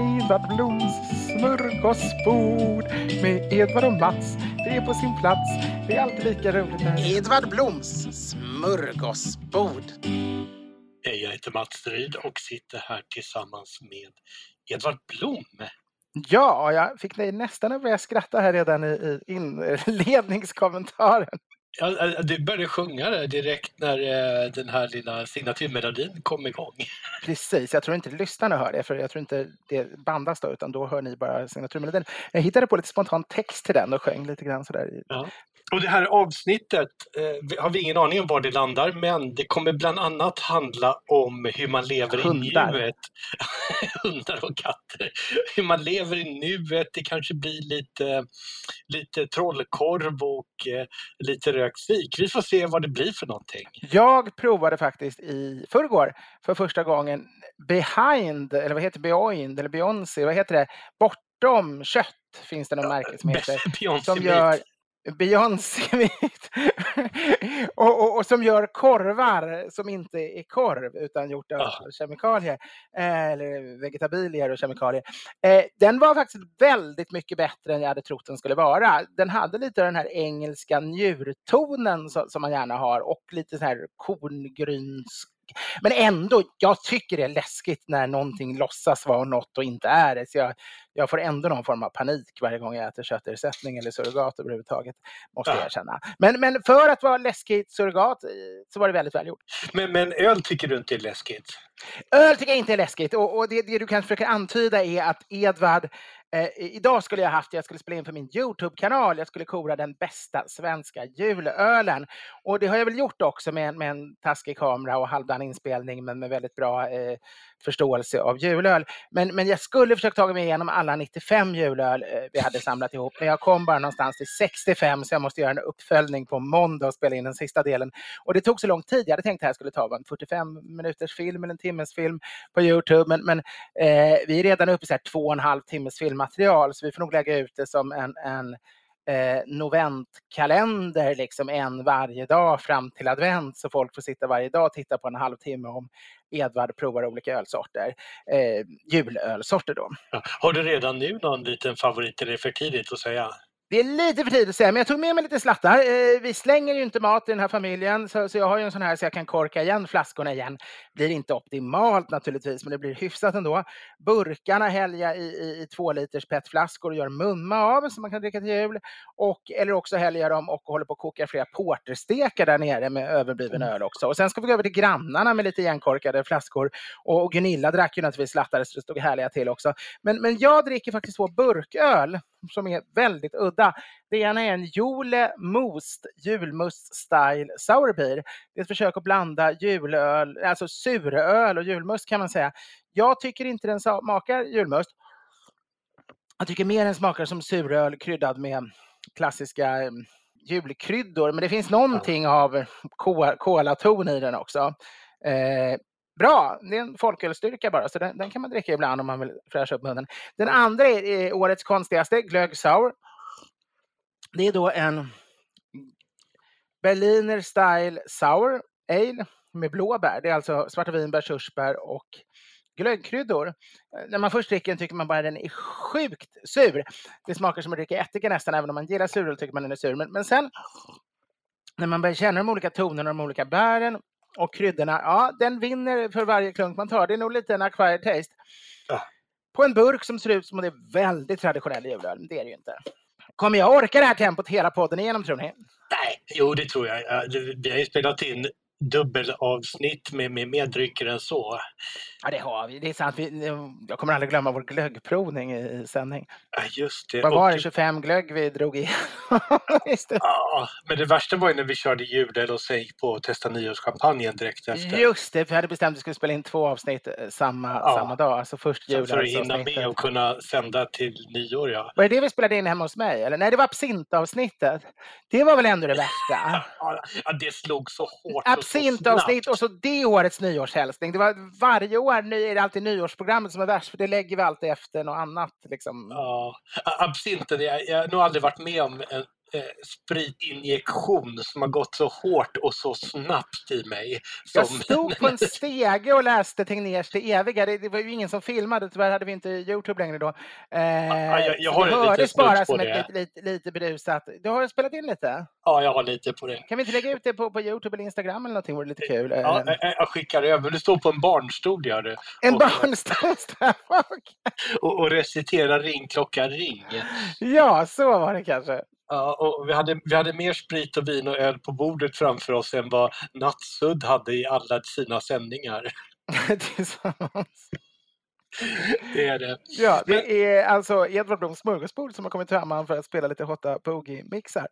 Edvard Bloms smörgåsbord med Edvard och Mats. Det är på sin plats. Det är alltid lika roligt här. Edvard Bloms smörgåsbord. Hej, jag heter Mats Ryd och sitter här tillsammans med Edvard Blom. Ja, jag fick nästan börja skratta här redan i, i inledningskommentaren. Ja, du började sjunga det direkt när eh, den här lilla signaturmelodin kom igång. Precis, jag tror inte lyssnarna hör det, för jag tror inte det bandas då, utan då hör ni bara signaturmelodin. Jag hittade på lite spontan text till den och sjöng lite grann sådär. Ja. Och det här avsnittet eh, har vi ingen aning om var det landar, men det kommer bland annat handla om hur man lever Hundar. i nuet. Hundar och katter. Hur man lever i nuet. Det kanske blir lite, lite trollkorv och eh, lite rökt fik. Vi får se vad det blir för någonting. Jag provade faktiskt i förrgår för första gången Behind, eller vad heter Behind, eller Beyoncé, vad heter det? Bortom kött finns det någon märke som heter. Som gör Beyoncé och, och, och som gör korvar som inte är korv utan gjort av Ah. kemikalier. eh, Eller vegetabilier och kemikalier. Eh, Den var faktiskt väldigt mycket bättre än jag hade trott den skulle vara. Den hade lite av den här engelska njurtonen som man gärna har och lite så här korngryns men ändå, jag tycker det är läskigt när någonting låtsas vara något och inte är det. Så jag, jag får ändå någon form av panik varje gång jag äter köttersättning eller surrogat överhuvudtaget, måste jag Ja. erkänna. Men, men för att vara läskigt surrogat eh, så var det väldigt välgjort. Men, men öl tycker du inte är läskigt? Öl tycker jag inte är läskigt och, och det, det du kanske försöker antyda är att Edvard Eh, idag skulle jag haft, jag skulle spela in för min Youtube-kanal, jag skulle kora den bästa svenska julölen. Och det har jag väl gjort också med, en- med en taskig kamera och halvdan inspelning men med väldigt bra eh, förståelse av julöl. Men, men jag skulle försökt ta mig igenom alla 95 julöl eh, vi hade samlat ihop, men jag kom bara någonstans till 65 så jag måste göra en uppföljning på måndag och spela in den sista delen. Och det tog så lång tid, jag hade tänkt att det här skulle ta en 45 minuters film eller en timmes film på Youtube, men, men eh, vi är redan uppe i så här två och en halv timmes filmmaterial så vi får nog lägga ut det som en, en eh, noventkalender, liksom en varje dag fram till advent så folk får sitta varje dag och titta på en halvtimme om Edvard provar olika ölsorter. Eh, julölsorter då. Ja. Har du redan nu någon liten favorit eller är det för tidigt att säga? Det är lite för tidigt att säga, men jag tog med mig lite slattar. Eh, vi slänger ju inte mat i den här familjen, så, jag har ju en sån här så jag kan korka igen flaskorna igen. Blir inte optimalt naturligtvis, men det blir hyfsat ändå. Burkarna häller jag i, i, i två liters petflaskor och gör mumma av, som man kan dricka till jul. Och, eller också häller jag dem och håller på att koka flera porterstekar där nere med överbliven öl också. Och sen ska vi gå över till grannarna med lite igenkorkade flaskor. Och, och Gunilla drack ju naturligtvis slattare, så det stod härliga till också. Men, men jag dricker faktiskt två burköl som är väldigt udda. Det ena är en Jole Most julmust style sour beer. Det är ett försök att blanda julöl, alltså suröl och julmust kan man säga. Jag tycker inte den smakar julmust. Jag tycker mer den smakar som suröl kryddad med klassiska eh, julkryddor. Men det finns någonting av ko- kolaton i den också. Eh, bra, det är en folkölsstyrka bara, så den, den kan man dricka ibland om man vill fräscha upp munnen. Den andra är, årets konstigaste, Glögg Sour. Det är då en Berliner Style Sour Ale med blåbär. Det är alltså svarta vinbär, körsbär och glöggkryddor. Eh, När man först dricker den tycker man bara den är sjukt sur. Det smakar som att dricka ättika nästan, även om man gillar suröl tycker man den är sur. Men, men sen när man börjar känna de olika tonerna, de olika bären och kryddorna, ja, den vinner för varje klunk man tar. Det är nog lite en acquired taste. Ja. På en burk som ser ut som att det är väldigt traditionell julöl, men det är det ju inte. Kommer jag orka det här tempot hela podden igenom tror ni? Nej, jo det tror jag. Vi har ju spelat in dubbelavsnitt med, med mer drycker än så. Ja, det har vi. Det är sant. Vi, jag kommer aldrig glömma vår glöggprovning i i sändning. Ja, just det. Vad var Och- det? 25 glögg vi drog det. Ja, men det värsta var ju när vi körde jul och sen gick på att testa nyårschampagnen direkt efter. Just det, för vi hade bestämt att vi skulle spela in två avsnitt eh, samma, Ja. samma dag. Alltså först Så för att hinna julavsnittet. med och kunna sända till nyår, ja. Var det det vi spelade in hemma hos mig? Eller? Nej, det var absintavsnittet. Det var väl ändå det värsta? Ja, det slog så hårt och snabbt. och så det årets nyårshälsning. Det var, varje år är det alltid nyårsprogrammet som är värst, för det lägger vi alltid efter något annat. Liksom. Ja, absinten, jag, jag har nog aldrig varit med om en spritinjektion som har gått så hårt och så snabbt i mig. Som... Jag stod på en stege och läste Tegnérs Det eviga. Det, det var ju ingen som filmade, tyvärr hade vi inte Youtube längre då. Eh, Ja, jag- jag så har det hördes bara som det. ett lite, lite, berusat. Du har spelat in lite? Ja, jag har lite på det. Kan vi inte lägga ut det på, på Youtube eller Instagram eller någonting? Vore lite kul. Eh, Ja, jag, jag skickar över. Du står på en barnstol, gör du. en och- barnstolsdag. Och, och reciterar ring, klocka, ring. ja, så var det kanske. Ja, och vi, hade, vi hade mer sprit och vin och öl på bordet framför oss än vad Nattsudd hade i alla sina sändningar. Tillsammans. Det är det. Ja, det är alltså Edvard Bloms smörgåsbord som har kommit samman för att spela lite Hotta Boogie-mixar.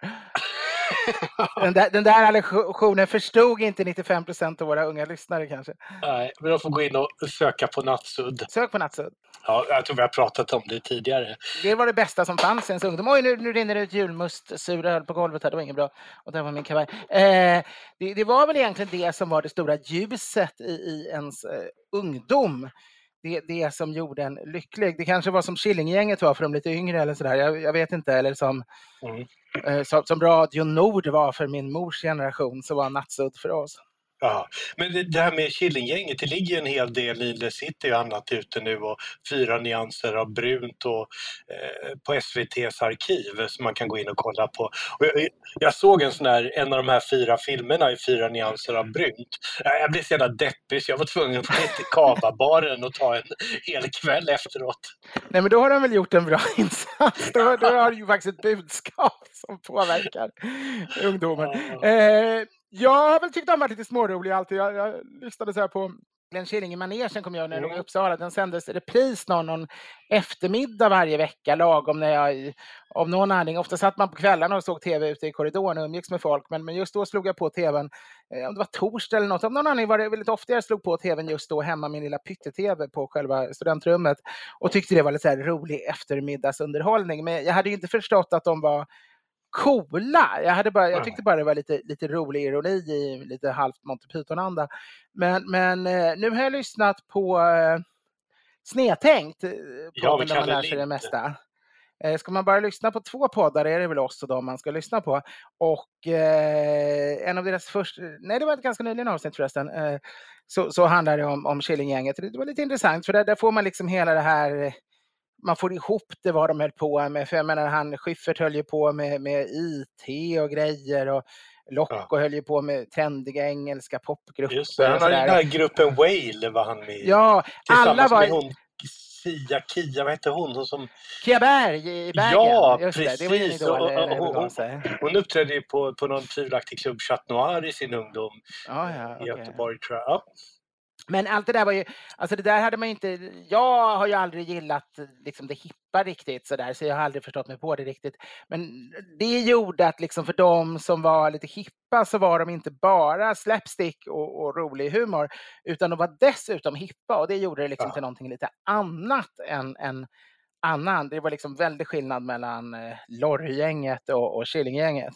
Den där, den där lektionen förstod inte 95 procent av våra unga lyssnare kanske. Nej, men de får gå in och söka på Nattsudd. Sök på Nattsudd. Ja, jag tror vi har pratat om det tidigare. Det var det bästa som fanns i ens ungdom. Oj, nu, nu rinner det ut julmust, sur öl på golvet här. Det var inget bra. Och där var min kavaj. Eh, det, det var väl egentligen det som var det stora ljuset i, i ens eh, ungdom. Det, det som gjorde en lycklig. Det kanske var som Killinggänget var för de lite yngre eller sådär. Jag, jag vet inte. Eller som, Mm. eh, som, som Radio Nord var för min mors generation så var Nattsudd för oss. Ja, men det, det här med Killinggänget, det ligger en hel del i det sitter ju annat ute nu och fyra nyanser av brunt och eh, på SVTs arkiv som man kan gå in och kolla på. Och jag, jag såg en sån här, en av de här fyra filmerna i fyra nyanser av brunt. Jag jag blev så jävla deppig så jag var tvungen att gå till Kavabaren och ta en hel kväll efteråt. Nej, men då har de väl gjort en bra insats. Då, då har du ju faktiskt ett budskap som påverkar ungdomen. Eh, jag har väl tyckt de varit lite småroliga alltid. Jag, jag lyssnade så här på Glenn Killing i manegen kommer jag när de var i Uppsala. Den sändes i repris någon, någon eftermiddag varje vecka lagom när jag av någon anledning, ofta satt man på kvällarna och såg tv ute i korridoren och umgicks med folk, men, men just då slog jag på tvn, eh, om det var torsdag eller något, av någon anledning var det väldigt ofta jag slog på tvn just då hemma, min lilla pytte-tv på själva studentrummet och tyckte det var lite så rolig eftermiddagsunderhållning. Men jag hade ju inte förstått att de var coola. Jag, hade bara, jag tyckte bara det var lite, lite rolig ironi i lite halvt Monty Python-anda. Men, men eh, nu har jag lyssnat på eh, Snedtänkt, eh, podden där man lär sig det mesta. Eh, Ska man bara lyssna på två poddar är det väl oss och dem man ska lyssna på. Och eh, en av deras första, nej det var ett ganska nyligen avsnitt förresten, eh, så, så handlar det om, om Killinggänget. Det var lite intressant för där, där får man liksom hela det här man får ihop det vad de höll på med. För jag menar, han Schyffert höll ju på med, med IT och grejer och Locko höll ju på med trendiga engelska popgrupper. Just det, han sådär. den här gruppen Whale var han med. Ja, alla var... med hon Sia, Kia, vad hette hon? hon som, Kia Berg i Bergen. Ja, Just det, det var ju en precis. idol sig. hon uppträdde ju på, på någon tvivelaktig klubb, Chat Noir, i sin ungdom Ja, ja, i okej. Göteborg tror jag. Ja. Men allt det där var ju, alltså det där hade man ju inte, jag har ju aldrig gillat liksom det hippa riktigt sådär, så jag har aldrig förstått mig på det riktigt. Men det gjorde att liksom för de som var lite hippa så var de inte bara slapstick och, och rolig humor, utan de var dessutom hippa och det gjorde det liksom Ja. till någonting lite annat än, än annan. Det var liksom väldig skillnad mellan eh, Lorry-gänget och, och Killinggänget.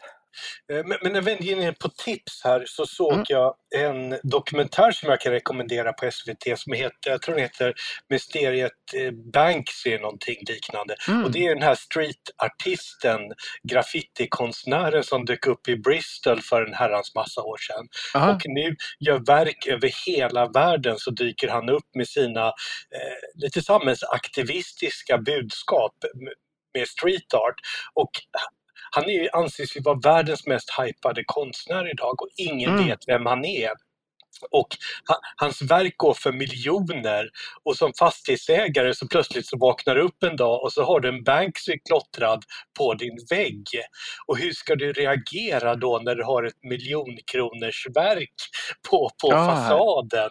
Eh, Men, men när vi är inne på tips här så såg Mm. jag en dokumentär som jag kan rekommendera på SVT som heter, jag tror den heter Mysteriet eh, Banksy, någonting liknande. Mm. Och det är den här streetartisten, graffitikonstnären som dök upp i Bristol för en herrans massa år sedan. Aha. Och nu gör verk över hela världen så dyker han upp med sina eh, lite samhällsaktivistiska budskap med street art. Och han är, ju- anses ju vara världens mest hypade konstnär idag och ingen Mm. vet vem han är. Och ha, hans verk går för miljoner och som fastighetsägare så plötsligt så vaknar du upp en dag och så har du en Banksy klottrad på din vägg. Och hur ska du reagera då när du har ett miljonkronors verk på, på Ja. fasaden?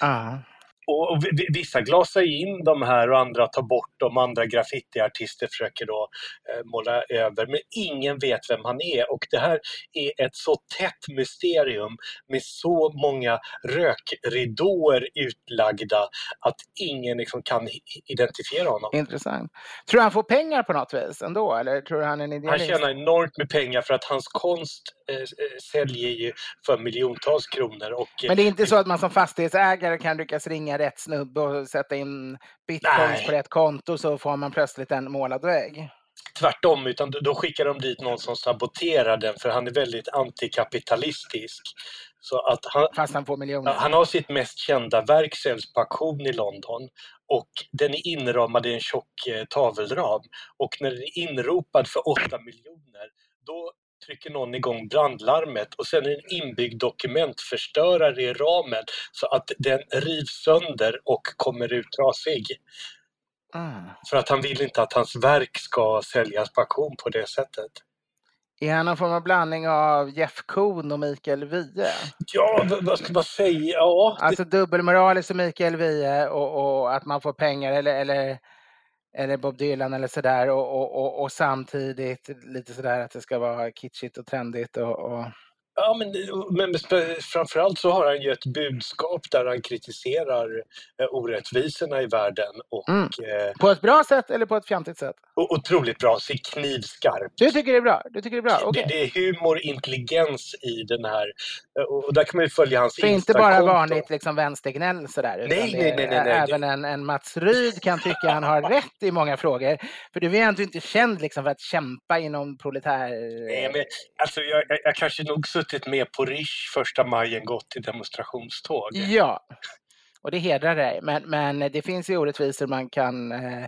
Ja. Och, och vi- vi- vissa glasar in de här och andra tar bort dem. Andra graffitiartister försöker då eh, måla över. Men ingen vet vem han är. Och det här är ett så tätt mysterium med så många rökridåer utlagda att ingen liksom kan identifiera honom. Intressant. Tror du han får pengar på något vis ändå? Eller tror du han är en Han idealist? tjänar enormt med pengar för att hans konst säljer ju för miljontals kronor. Och, eh, Men det är inte så att man som fastighetsägare kan lyckas ringa rätt snubbe och sätta in bitcoins Nej. på rätt konto så får man plötsligt en målad vägg. Tvärtom, utan då- skickar de dit någon som saboterar den för han är väldigt antikapitalistisk. Så att han, Fast han får miljoner. Han har sitt mest kända verk säljs på auktion i London och den är inramad i en tjock eh, tavelram. Och när den är inropad för 8 miljoner då trycker någon igång brandlarmet och sen är det en inbyggd dokumentförstörare i ramen så att den rivs sönder och kommer ut trasig. Mm. För att han vill inte att hans verk ska säljas på auktion på det sättet. Är han någon form av blandning av Jeff Koon och Mikael Wiehe? Ja, vad ska man säga? Ja, det- Alltså dubbelmoraliskt som Mikael Wiehe och, och att man får pengar eller, eller, eller Bob Dylan eller sådär och, och, och, och samtidigt lite sådär att det ska vara kitschigt och trendigt och, och Ja, men, men framförallt så har han ju ett budskap där han kritiserar eh, orättvisorna i världen och Mm. eh, på ett bra sätt eller på ett fjantigt sätt? otroligt bra, så knivskarpt. Du tycker det är bra? Du tycker det är bra? Okej. Det, det är humor, intelligens i den här eh, och där kan man ju följa hans Så inte bara vanligt liksom vänstergnäll sådär. Utan Nej, nej, nej, nej, nej. Även en, en Mats Ryd kan tycka han har rätt i många frågor. För du är ändå inte känd liksom för att kämpa inom proletär... Nej, men, alltså, jag, jag, jag kanske nog suttit med på Rish första maj en gått i demonstrationståg. Ja, och det hedrar dig. Men, men det finns ju orättvisor man kan eh,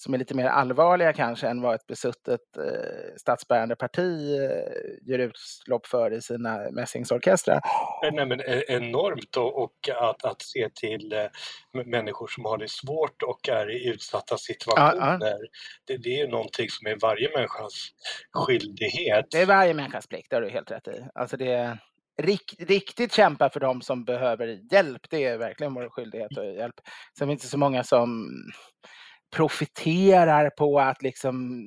som är lite mer allvarliga kanske än vad ett besuttet eh, statsbärande parti eh, gör utlopp för i sina mässingsorkestrar. Nej, men e- enormt och, och att, att se till eh, människor som har det svårt och är i utsatta situationer. Det, det är ju någonting som är varje människas skyldighet. Det är varje människas plikt, det har du helt rätt i. Alltså det är rikt, riktigt kämpa för de som behöver hjälp, det är verkligen vår skyldighet att hjälp. Sen finns det så många som profiterar på att liksom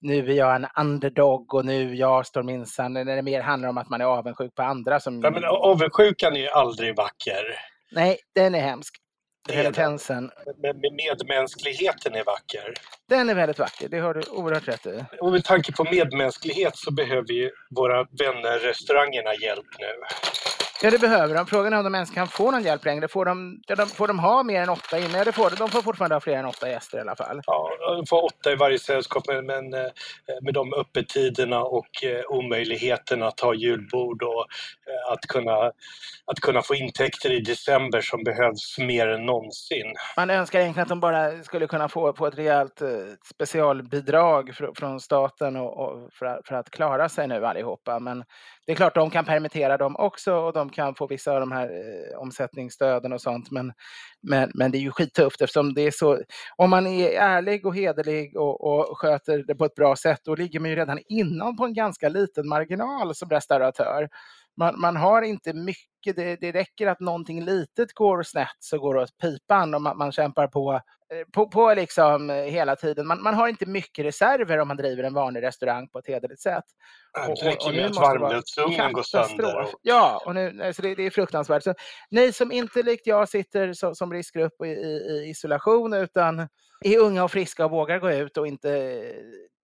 nu är jag en underdog och nu jag står minsann, när det mer handlar om att man är avundsjuk på andra som... Ja, men avundsjukan är ju aldrig vacker. Nej, den är hemsk. Men men medmänskligheten är vacker. Den är väldigt vacker, det har du oerhört rätt i. Och med tanke på medmänsklighet så behöver ju våra vänner restaurangerna hjälp nu. Ja, det behöver de. Frågan är om de ens kan få någon hjälp längre. Får de, de, får de ha mer än åtta inne? Ja, det får de. De får fortfarande ha fler än åtta gäster i alla fall. Ja, de får åtta i varje sällskap men, men eh, med de öppettiderna och eh, omöjligheten att ha julbord och eh, att kunna, att kunna få intäkter i december som behövs mer än någonsin. Man önskar egentligen att de bara skulle kunna få, få ett rejält eh, specialbidrag fr, från staten och, och för, för att klara sig nu allihopa. Men det är klart, de kan permittera dem också och de kan få vissa av de här eh, omsättningsstöden och sånt. Men, men, men det är ju skittufft eftersom det är så. Om man är ärlig och hederlig och, och sköter det på ett bra sätt, då ligger man ju redan innan på en ganska liten marginal som restauratör. Man, man har inte mycket, det, det räcker att någonting litet går snett så går det åt pipan och man, man kämpar på på, på liksom hela tiden. Man, man har inte mycket reserver om man driver en vanlig restaurang på ett hederligt sätt. Det räcker med att varmblödsugnen går sönder. Och... Ja, och nu, alltså det, det, är fruktansvärt. Så ni som inte likt jag sitter som, som riskgrupp i, i, i isolation utan är unga och friska och vågar gå ut och inte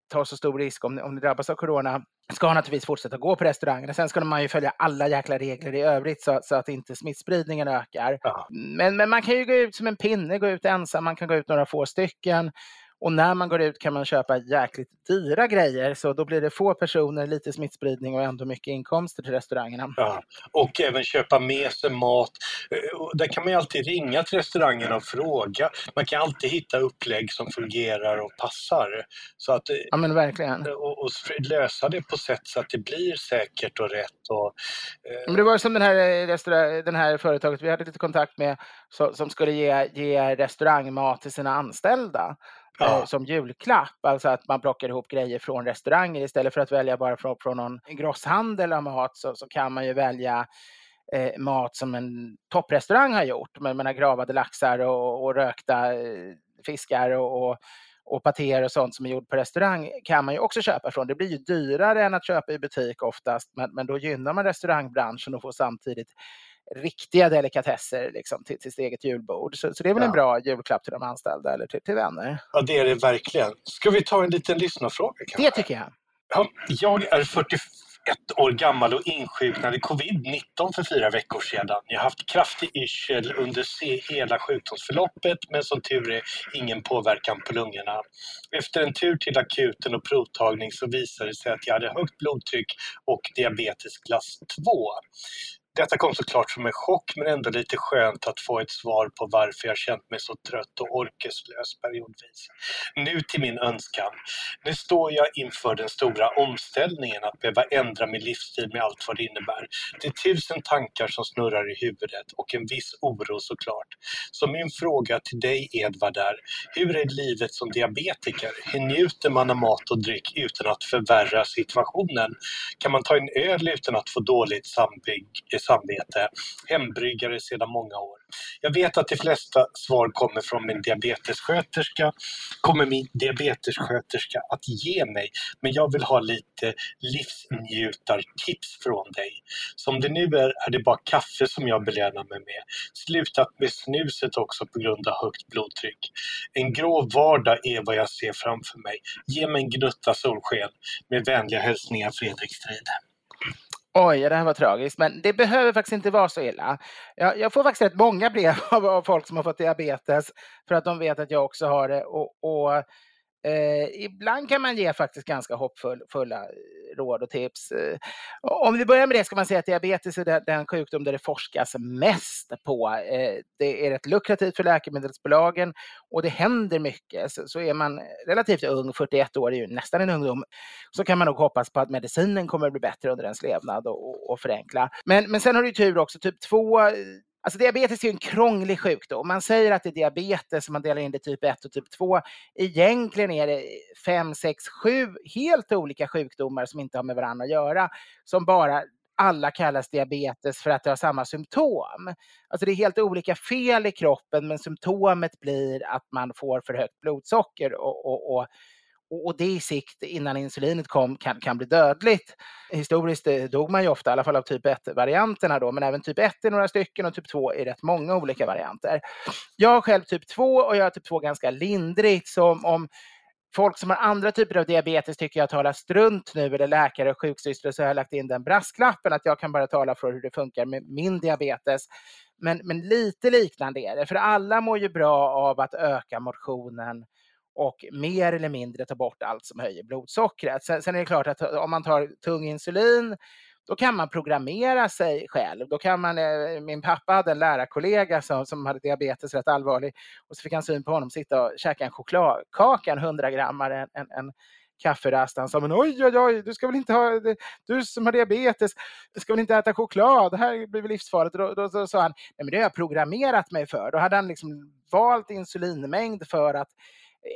tar så stor risk om, om ni drabbas av corona ska naturligtvis fortsätta gå på restaurangerna. Sen ska man ju följa alla jäkla regler i övrigt så, så att inte smittspridningen ökar. Ja. Men, men man kan ju gå ut som en pinne, gå ut ensam, man kan gå ut några få stycken. Och när man går ut kan man köpa jäkligt dyra grejer, så då blir det få personer, lite smittspridning och ändå mycket inkomster till restaurangerna. Ja, och även köpa med sig mat. Eh, där kan man ju alltid ringa till restaurangerna och fråga. Man kan alltid hitta upplägg som fungerar och passar. Så att, eh, ja, men verkligen. Och, och lösa det på sätt så att det blir säkert och rätt. Och, eh... men det var som den här, restaurang, den här företaget vi hade lite kontakt med som skulle ge, ge restaurangmat till sina anställda ja. eh, som julklapp. Alltså att man plockar ihop grejer från restauranger istället för att välja bara från, från någon grosshandel av mat så, så kan man ju välja eh, mat som en topprestaurang har gjort. Med, med gravade laxar och, och rökta eh, fiskar och, och och patéer och sånt som är gjort på restaurang kan man ju också köpa från. Det blir ju dyrare än att köpa i butik oftast, men, men då gynnar man restaurangbranschen och får samtidigt riktiga delikatesser liksom, till, till sitt eget julbord. Så, så det är väl ja. en bra julklapp till de anställda eller till, till vänner. Ja, det är det verkligen. Ska vi ta en liten lyssnarfråga? Kanske? Det tycker jag. Ja, jag är 41 år gammal och insjuknade i covid-19 för fyra veckor sedan. Jag har haft kraftig yrsel under hela sjukdomsförloppet men som tur är ingen påverkan på lungorna. Efter en tur till akuten och provtagning så visade det sig att jag hade högt blodtryck och diabetes klass 2. Detta kom såklart som en chock men ändå lite skönt att få ett svar på varför jag känt mig så trött och orkeslös periodvis. Nu till min önskan. Nu står jag inför den stora omställningen att behöva ändra min livsstil med allt vad det innebär. Det är tusen tankar som snurrar i huvudet och en viss oro såklart. Så min fråga till dig Edvard är, hur är livet som diabetiker? Hur njuter man av mat och dryck utan att förvärra situationen? Kan man ta en öl utan att få dåligt samvete? Samvete, hembryggare sedan många år. Jag vet att de flesta svar kommer från min diabetessköterska, kommer min diabetessköterska att ge mig, men jag vill ha lite livsnjutartips från dig. Som det nu är, är det bara kaffe som jag belönar mig med. Slutat med snuset också på grund av högt blodtryck. En grå vardag är vad jag ser framför mig. Ge mig en gnutta solsken. Med vänliga hälsningar Fredrik Strid. Oj, det här var tragiskt, men det behöver faktiskt inte vara så illa. Jag, jag får faktiskt rätt många brev av, av, folk som har fått diabetes för att de vet att jag också har det. Och, och Eh, ibland kan man ge faktiskt ganska hoppfulla eh, råd och tips. Eh, om vi börjar med det ska man säga att diabetes är den sjukdom där det forskas mest på. Eh, det är rätt lukrativt för läkemedelsbolagen och det händer mycket. Så, så, är man relativt ung, 41 år är ju nästan en ungdom, så kan man nog hoppas på att medicinen kommer att bli bättre under ens levnad och, och förenkla. Men, men sen har du tur också, typ 2 Alltså diabetes är en krånglig sjukdom. Man säger att det är diabetes, man delar in det i typ 1 och typ 2. Egentligen är det 5, 6, 7 helt olika sjukdomar som inte har med varandra att göra, som bara alla kallas diabetes för att det har samma symptom. Alltså det är helt olika fel i kroppen, men symptomet blir att man får för högt blodsocker och, och, och och det i sikt innan insulinet kom kan, kan bli dödligt. Historiskt eh, dog man ju ofta, i alla fall av typ 1-varianterna då, men även typ 1 i några stycken och typ 2 i rätt många olika varianter. Jag har själv typ 2 och jag har typ 2 ganska lindrigt, så om, folk som har andra typer av diabetes tycker jag talar strunt nu, eller läkare och sjuksystrar, så har jag lagt in den brasklappen att jag kan bara tala för hur det funkar med min diabetes. Men, men lite liknande är det, för alla mår ju bra av att öka motionen och mer eller mindre ta bort allt som höjer blodsockret. Sen, sen är det klart att eh, om man tar tung insulin då kan man programmera sig själv. Då kan man, eh, min pappa hade en lärarkollega som, som hade diabetes rätt allvarlig och så fick han syn på honom sitta och käka en chokladkaka, en 100 en, en, en kafferast. Han sa, men oj, oj, oj, du ska väl inte ha, du som har diabetes, du ska väl inte äta choklad, det här blir väl livsfarligt. Då, då, då sa han, nej men det har jag programmerat mig för. Då hade han liksom valt insulinmängd för att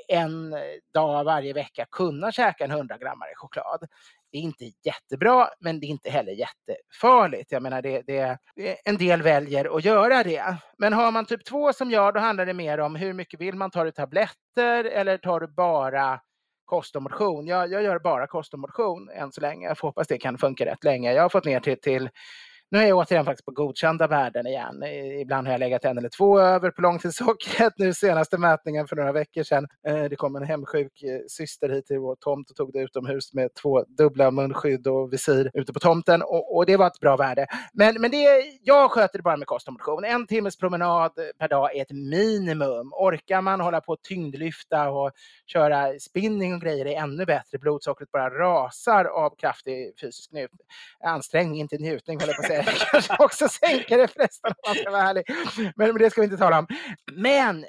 en dag varje vecka kunna käka en 100 grammare choklad. Det är inte jättebra, men det är inte heller jättefarligt. Jag menar, det, det, en del väljer att göra det. Men har man typ 2 som jag, då handlar det mer om hur mycket vill man? Tar du tabletter eller tar du bara kost och motion? Jag, jag gör bara kost och motion än så länge. Jag får hoppas det kan funka rätt länge. Jag har fått ner till, till nu är jag återigen faktiskt på godkända värden igen. Ibland har jag legat en eller två över på långtidssockret. Nu senaste mätningen för några veckor sedan. Eh, det kom en hemsjuk eh, syster hit till vår tomt och tog det utomhus med två dubbla munskydd och visir ute på tomten och, och det var ett bra värde. Men, men det, jag sköter det bara med kost och motion. En timmes promenad per dag är ett minimum. Orkar man hålla på och tyngdlyfta och köra spinning och grejer är ännu bättre. Blodsockret bara rasar av kraftig fysisk njut ansträngning, inte njutning håller jag på att säga kanske också sänka det förresten om man ska vara ärlig. Men, men det ska vi inte tala om. Men eh,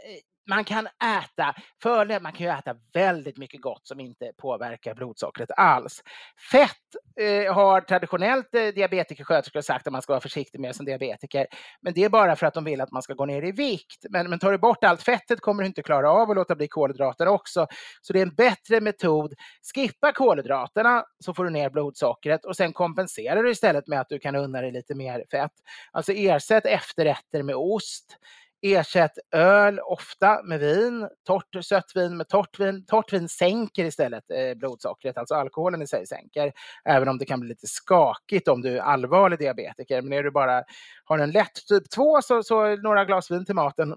man kan äta, fördel, man kan ju äta väldigt mycket gott som inte påverkar blodsockret alls. Fett eh, har traditionellt eh, diabetikersköterskor sagt att man ska vara försiktig med som diabetiker. Men det är bara för att de vill att man ska gå ner i vikt. Men, men tar du bort allt fettet kommer du inte klara av att låta bli kolhydrater också. Så det är en bättre metod. Skippa kolhydraterna så får du ner blodsockret och sen kompenserar du istället med att du kan unna dig lite mer fett. Alltså ersätt efterrätter med ost Ersätt öl ofta med vin, torrt sött vin med torrt vin. Torrt vin sänker istället eh, blodsockret, alltså alkoholen i sig sänker. Även om det kan bli lite skakigt om du är allvarlig diabetiker. Men är du bara har en lätt typ 2 så, så några glas vin till maten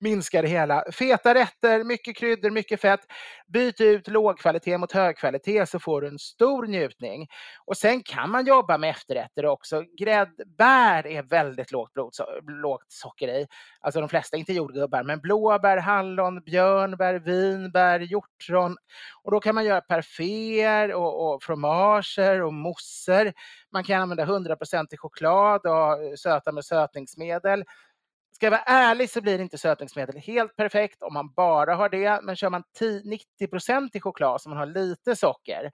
minskar det hela. Feta rätter, mycket kryddor, mycket fett. Byt ut lågkvalitet mot högkvalitet så får du en stor njutning. Och sen kan man jobba med efterrätter också. Gräddbär är väldigt lågt, lågt socker i. Alltså de flesta, inte jordgubbar, men blåbär, hallon, björnbär, vinbär, hjortron. Och då kan man göra parféer och, och fromager och mousser. Man kan använda 100% choklad och söta med sötningsmedel. Ska jag vara ärlig så blir inte sötningsmedel helt perfekt om man bara har det. Men kör man 90% i choklad så man har lite socker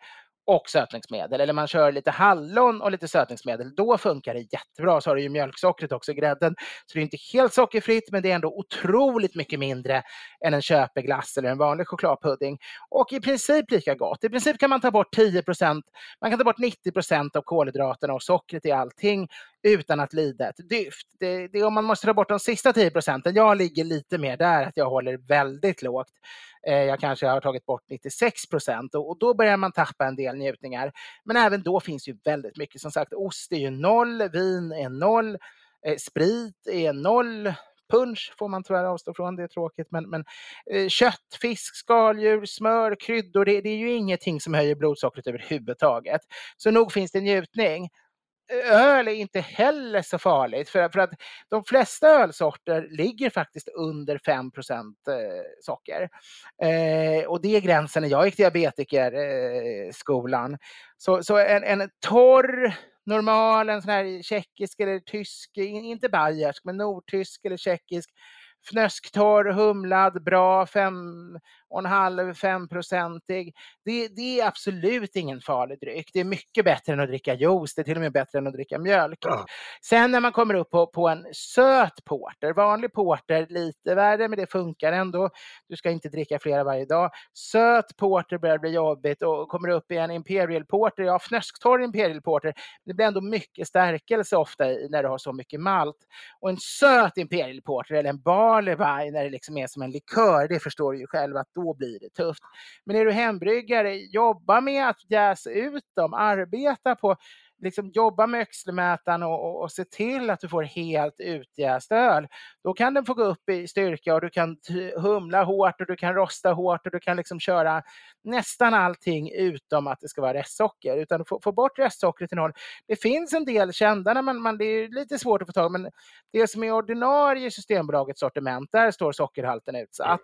och sötningsmedel eller man kör lite hallon och lite sötningsmedel, då funkar det jättebra. Så har du ju mjölksockret också, grädden. Så det är inte helt sockerfritt, men det är ändå otroligt mycket mindre än en köpeglass eller en vanlig chokladpudding. Och i princip lika gott. I princip kan man ta bort 10% man kan ta bort 90% av kolhydraterna och sockret i allting utan att lida ett dyft. Det, det, om man måste ta bort de sista 10 procenten, jag ligger lite mer där, att jag håller väldigt lågt. Eh, jag kanske har tagit bort 96 procent och, då börjar man tappa en del njutningar. Men även då finns ju väldigt mycket. Som sagt, ost är ju noll, vin är noll, eh, sprit är noll, punch får man tyvärr avstå från, det är tråkigt. Men, men eh, kött, fisk, skaldjur, smör, kryddor, det, det, är ju ingenting som höjer blodsockret överhuvudtaget. Så nog finns det njutning öl är inte heller så farligt för, för att de flesta ölsorter ligger faktiskt under 5 eh, socker. Eh, och det är gränsen när jag gick diabetikerskolan. Eh, så, så en, en torr normal, en sån här tjeckisk eller tysk, inte bayersk, men nordtysk eller tjeckisk fnösktorr, humlad, bra, fem och en halv, femprocentig. Det, det är absolut ingen farlig dryck. Det är mycket bättre än att dricka juice. Det är till och med bättre än att dricka mjölk. Ja. Sen när man kommer upp på, på en söt porter, vanlig porter lite värre, men det funkar ändå. Du ska inte dricka flera varje dag. Söt porter börjar bli jobbigt och kommer upp i en imperial porter, ja fnösktorr imperial porter, det blir ändå mycket stärkelse ofta i när du har så mycket malt. Och en söt imperial porter eller en barley wine när det liksom är som en likör, det förstår du ju själv att då blir det tufft. Men är du hembryggare, jobba med att jäsa ut dem, arbeta på liksom jobba med öxlemätaren och, och, och, se till att du får helt utjäst öl. Då kan den få gå upp i styrka och du kan humla hårt och du kan rosta hårt och du kan liksom köra nästan allting utom att det ska vara restsocker. Utan få, få bort restsockret till noll. Det finns en del kända, när man, man, det är lite svårt att få tag men det som är ordinarie Systembolagets sortiment, där står sockerhalten utsatt.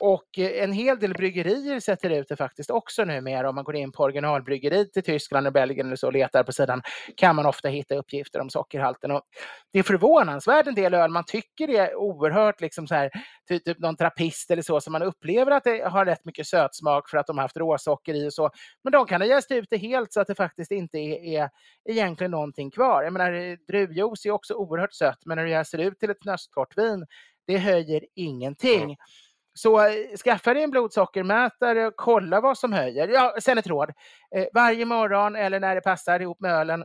Och eh, en hel del bryggerier sätter ut det faktiskt också numera. Om man går in på originalbryggeriet i Tyskland och Belgien eller så och letar på sidan kan man ofta hitta uppgifter om sockerhalten. Och det är förvånansvärt en del öl man tycker är oerhört liksom så här, typ, typ någon trappist eller så, som man upplever att det har rätt mycket sötsmak för att de har haft råsocker i och så. Men de kan ha jäst ut det helt så att det faktiskt inte är, är egentligen någonting kvar. Jag menar, eh, druvjuice är också oerhört sött, men när du jäser ut till ett nöstkortvin, det höjer ingenting. Så eh, skaffa dig en blodsockermätare och kolla vad som höjer. Ja, sen ett råd. Eh, varje morgon eller när det passar ihop med ölen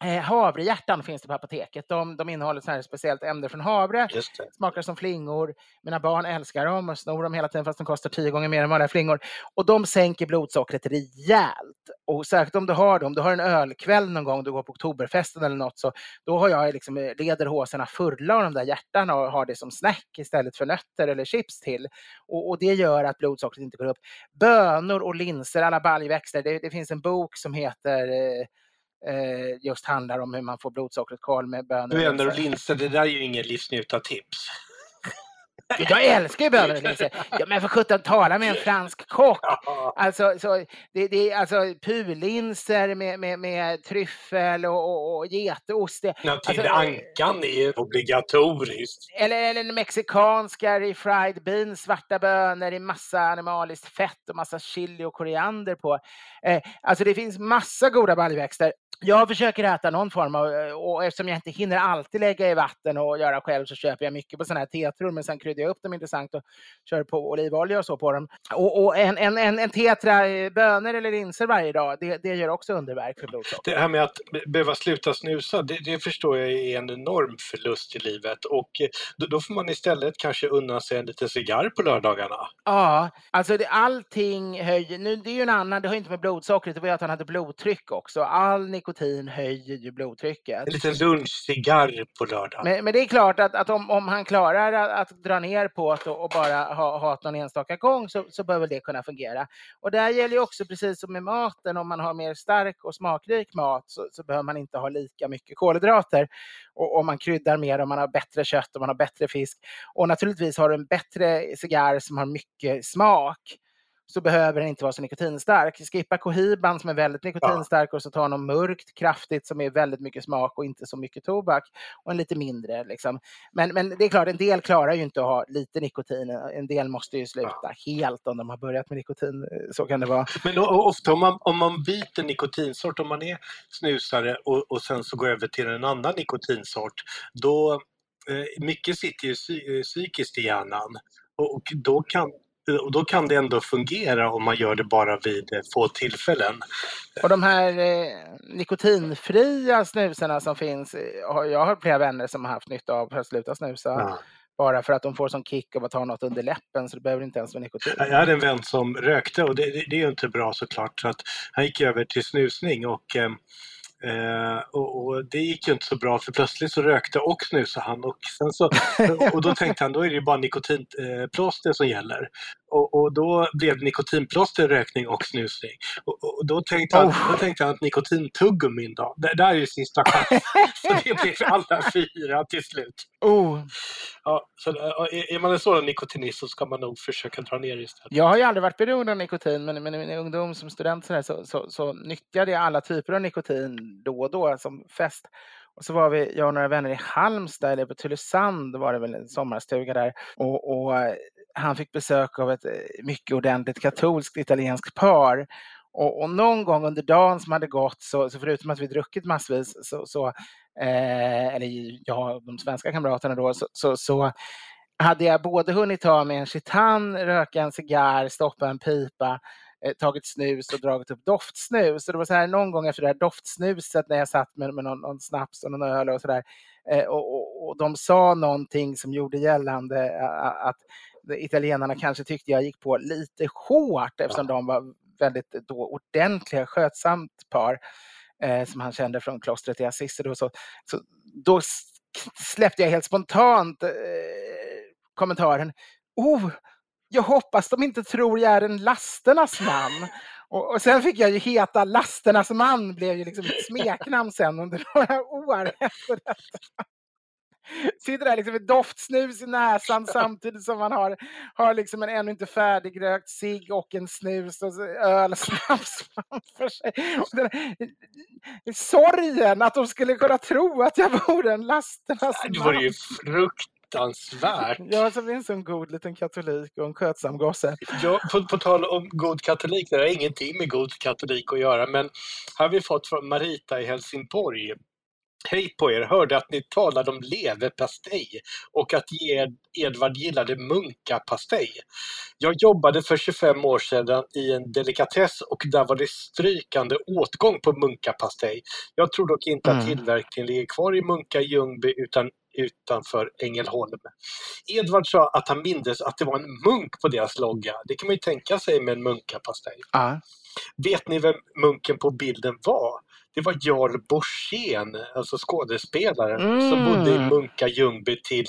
havrehjärtan finns det på apoteket. De, de innehåller så här speciellt ämne från havre. Smakar som flingor. Mina barn älskar dem och snor dem hela tiden fast de kostar tio gånger mer än vanliga flingor. Och de sänker blodsockret rejält. Och särskilt om du har dem, du har en ölkväll någon gång, du går på Oktoberfesten eller något, så då har jag liksom eh, lederhosorna fulla av de där hjärtan och har det som snack istället för nötter eller chips till. Och, och det gör att blodsockret inte går upp. Bönor och linser, alla baljväxter. Det, det finns en bok som heter eh, eh, just handlar om hur man får blodsockret kval med bönor. Bönor och linser, det där är ju inget livsnjutartips. Jag älskar ju bönor linser. Ja, men för sjutton, tala med en fransk kock. Alltså, så, det, det är alltså pulinser med, med, med tryffel och, och, och getost. Ja, till alltså, ankan är obligatoriskt. Eller, eller mexikanska i fried beans, svarta bönor i massa animaliskt fett och massa chili och koriander på. Eh, alltså det finns massa goda baljväxter. Jag försöker äta någon form av, och eftersom jag inte hinner alltid lägga i vatten och göra själv så köper jag mycket på sådana här tetror men sen jag upp dem intressant och kör på olivolja och så på dem. Och, och en, en, en, en tetra eh, bönor eller linser varje dag, det, det gör också underverk för blodsocker. Det här med att behöva sluta snusa, det, det förstår jag är en enorm förlust i livet och eh, då, då, får man istället kanske unna sig en liten cigarr på lördagarna. Ja, alltså det, allting höjer, nu det är ju en annan, det har inte med blodsockret, det var ju att han hade blodtryck också. All nikotin höjer ju blodtrycket. En liten lunchcigarr på lördag. Men, men, det är klart att, att om, om han klarar att, att dra ner på och, och bara ha, ha någon enstaka gång så, så bör väl det kunna fungera. Och där gäller ju också precis som med maten, om man har mer stark och smakrik mat så, så behöver man inte ha lika mycket kolhydrater. Och om man kryddar mer, om man har bättre kött och man har bättre fisk. Och naturligtvis har du en bättre cigarr som har mycket smak så behöver den inte vara så nikotinstark. Skippa Cohiban som är väldigt nikotinstark och så ta något mörkt, kraftigt som är väldigt mycket smak och inte så mycket tobak. Och en lite mindre. Liksom. Men, men det är klart, en del klarar ju inte att ha lite nikotin. En del måste ju sluta ja. helt om de har börjat med nikotin. Så kan det vara. Men ofta om man, om man byter nikotinsort, om man är snusare och, och sen så går över till en annan nikotinsort, då eh, mycket sitter ju psykiskt i hjärnan och då kan, och då kan det ändå fungera om man gör det bara vid eh, få tillfällen. Och de här eh, nikotinfria snusarna som finns, eh, jag har flera vänner som har haft nytta av för att sluta snusa. Ja. Bara för att de får sån kick av att ta något under läppen så det behöver inte ens vara nikotin. Jag hade en vän som rökte och det, det, det är ju inte bra såklart. Så att han gick över till snusning och eh, Eh, och, och, det gick ju inte så bra för plötsligt så rökte och snusade han och, sen så, och då tänkte han då är det ju bara nikotinplåster eh, som gäller. Och, och, då blev nikotinplåster, rökning och snusning. Och, och då, tänkte han, oh. då tänkte han att nikotintuggummin då, det där är ju sista chansen. så det blev alla fyra till slut. Oh. Ja, så är man en sådan nikotinist så ska man nog försöka dra ner istället. Jag har ju aldrig varit beroende av nikotin men, men i min ungdom som student så, så, så, så nyttjade jag alla typer av nikotin då och då som fest. Och så var vi, jag och några vänner i Halmstad, eller på Tylösand var det väl en sommarstuga där. Och, och eh, han fick besök av ett eh, mycket ordentligt katolskt italienskt par. Och, och, någon gång under dagen som hade gått, så, så förutom att vi druckit massvis, så, så eh, eller jag de svenska kamraterna då, så, så, så, hade jag både hunnit ta mig en chitan, röka en cigarr, stoppa en pipa, eh, tagit snus och dragit upp doftsnus. Så det var så här någon gång efter det här doftsnuset när jag satt med, med någon, någon snaps och någon öl och sådär. Eh, och, och, och, de sa någonting som gjorde gällande eh, att italienarna kanske tyckte jag gick på lite hårt eftersom ja. de var väldigt då ordentliga, skötsamt par eh, som han kände från klostret i Assisi. Då, så, så, då släppte jag helt spontant eh, kommentaren Oh, jag hoppas de inte tror jag är en lasternas man. Och, och sen fick jag ju heta Lasternas man, blev ju liksom ett smeknamn sen under några år efter detta. Sitter där liksom med doftsnus i näsan samtidigt som man har, har liksom en ännu inte färdigrökt cigg och en snus och ölsnaps framför sig. Den, sorgen att de skulle kunna tro att jag vore en lasternas man. Det vore ju fruktansvärt. Jag som är en god liten katolik och en skötsam gosse. Ja, på, på tal om god katolik, det har ingenting med god katolik att göra, men här har vi fått från Marita i Helsingborg Hej på er! Hörde att ni talade om leverpastej och att Ed Edvard gillade munkapastej. Jag jobbade för 25 år sedan i en delikatess och där var det strykande åtgång på munkapastej. Jag tror dock inte att Mm. tillverkningen ligger kvar i Munka i Ljungby utan utanför Ängelholm. Edvard sa att han mindes att det var en munk på deras logga. Det kan man ju tänka sig med en munkapastej. Ja. Vet ni vem munken på bilden var? Det var Jarl Borssén, alltså skådespelaren, som Mm. bodde i Munka Ljungby till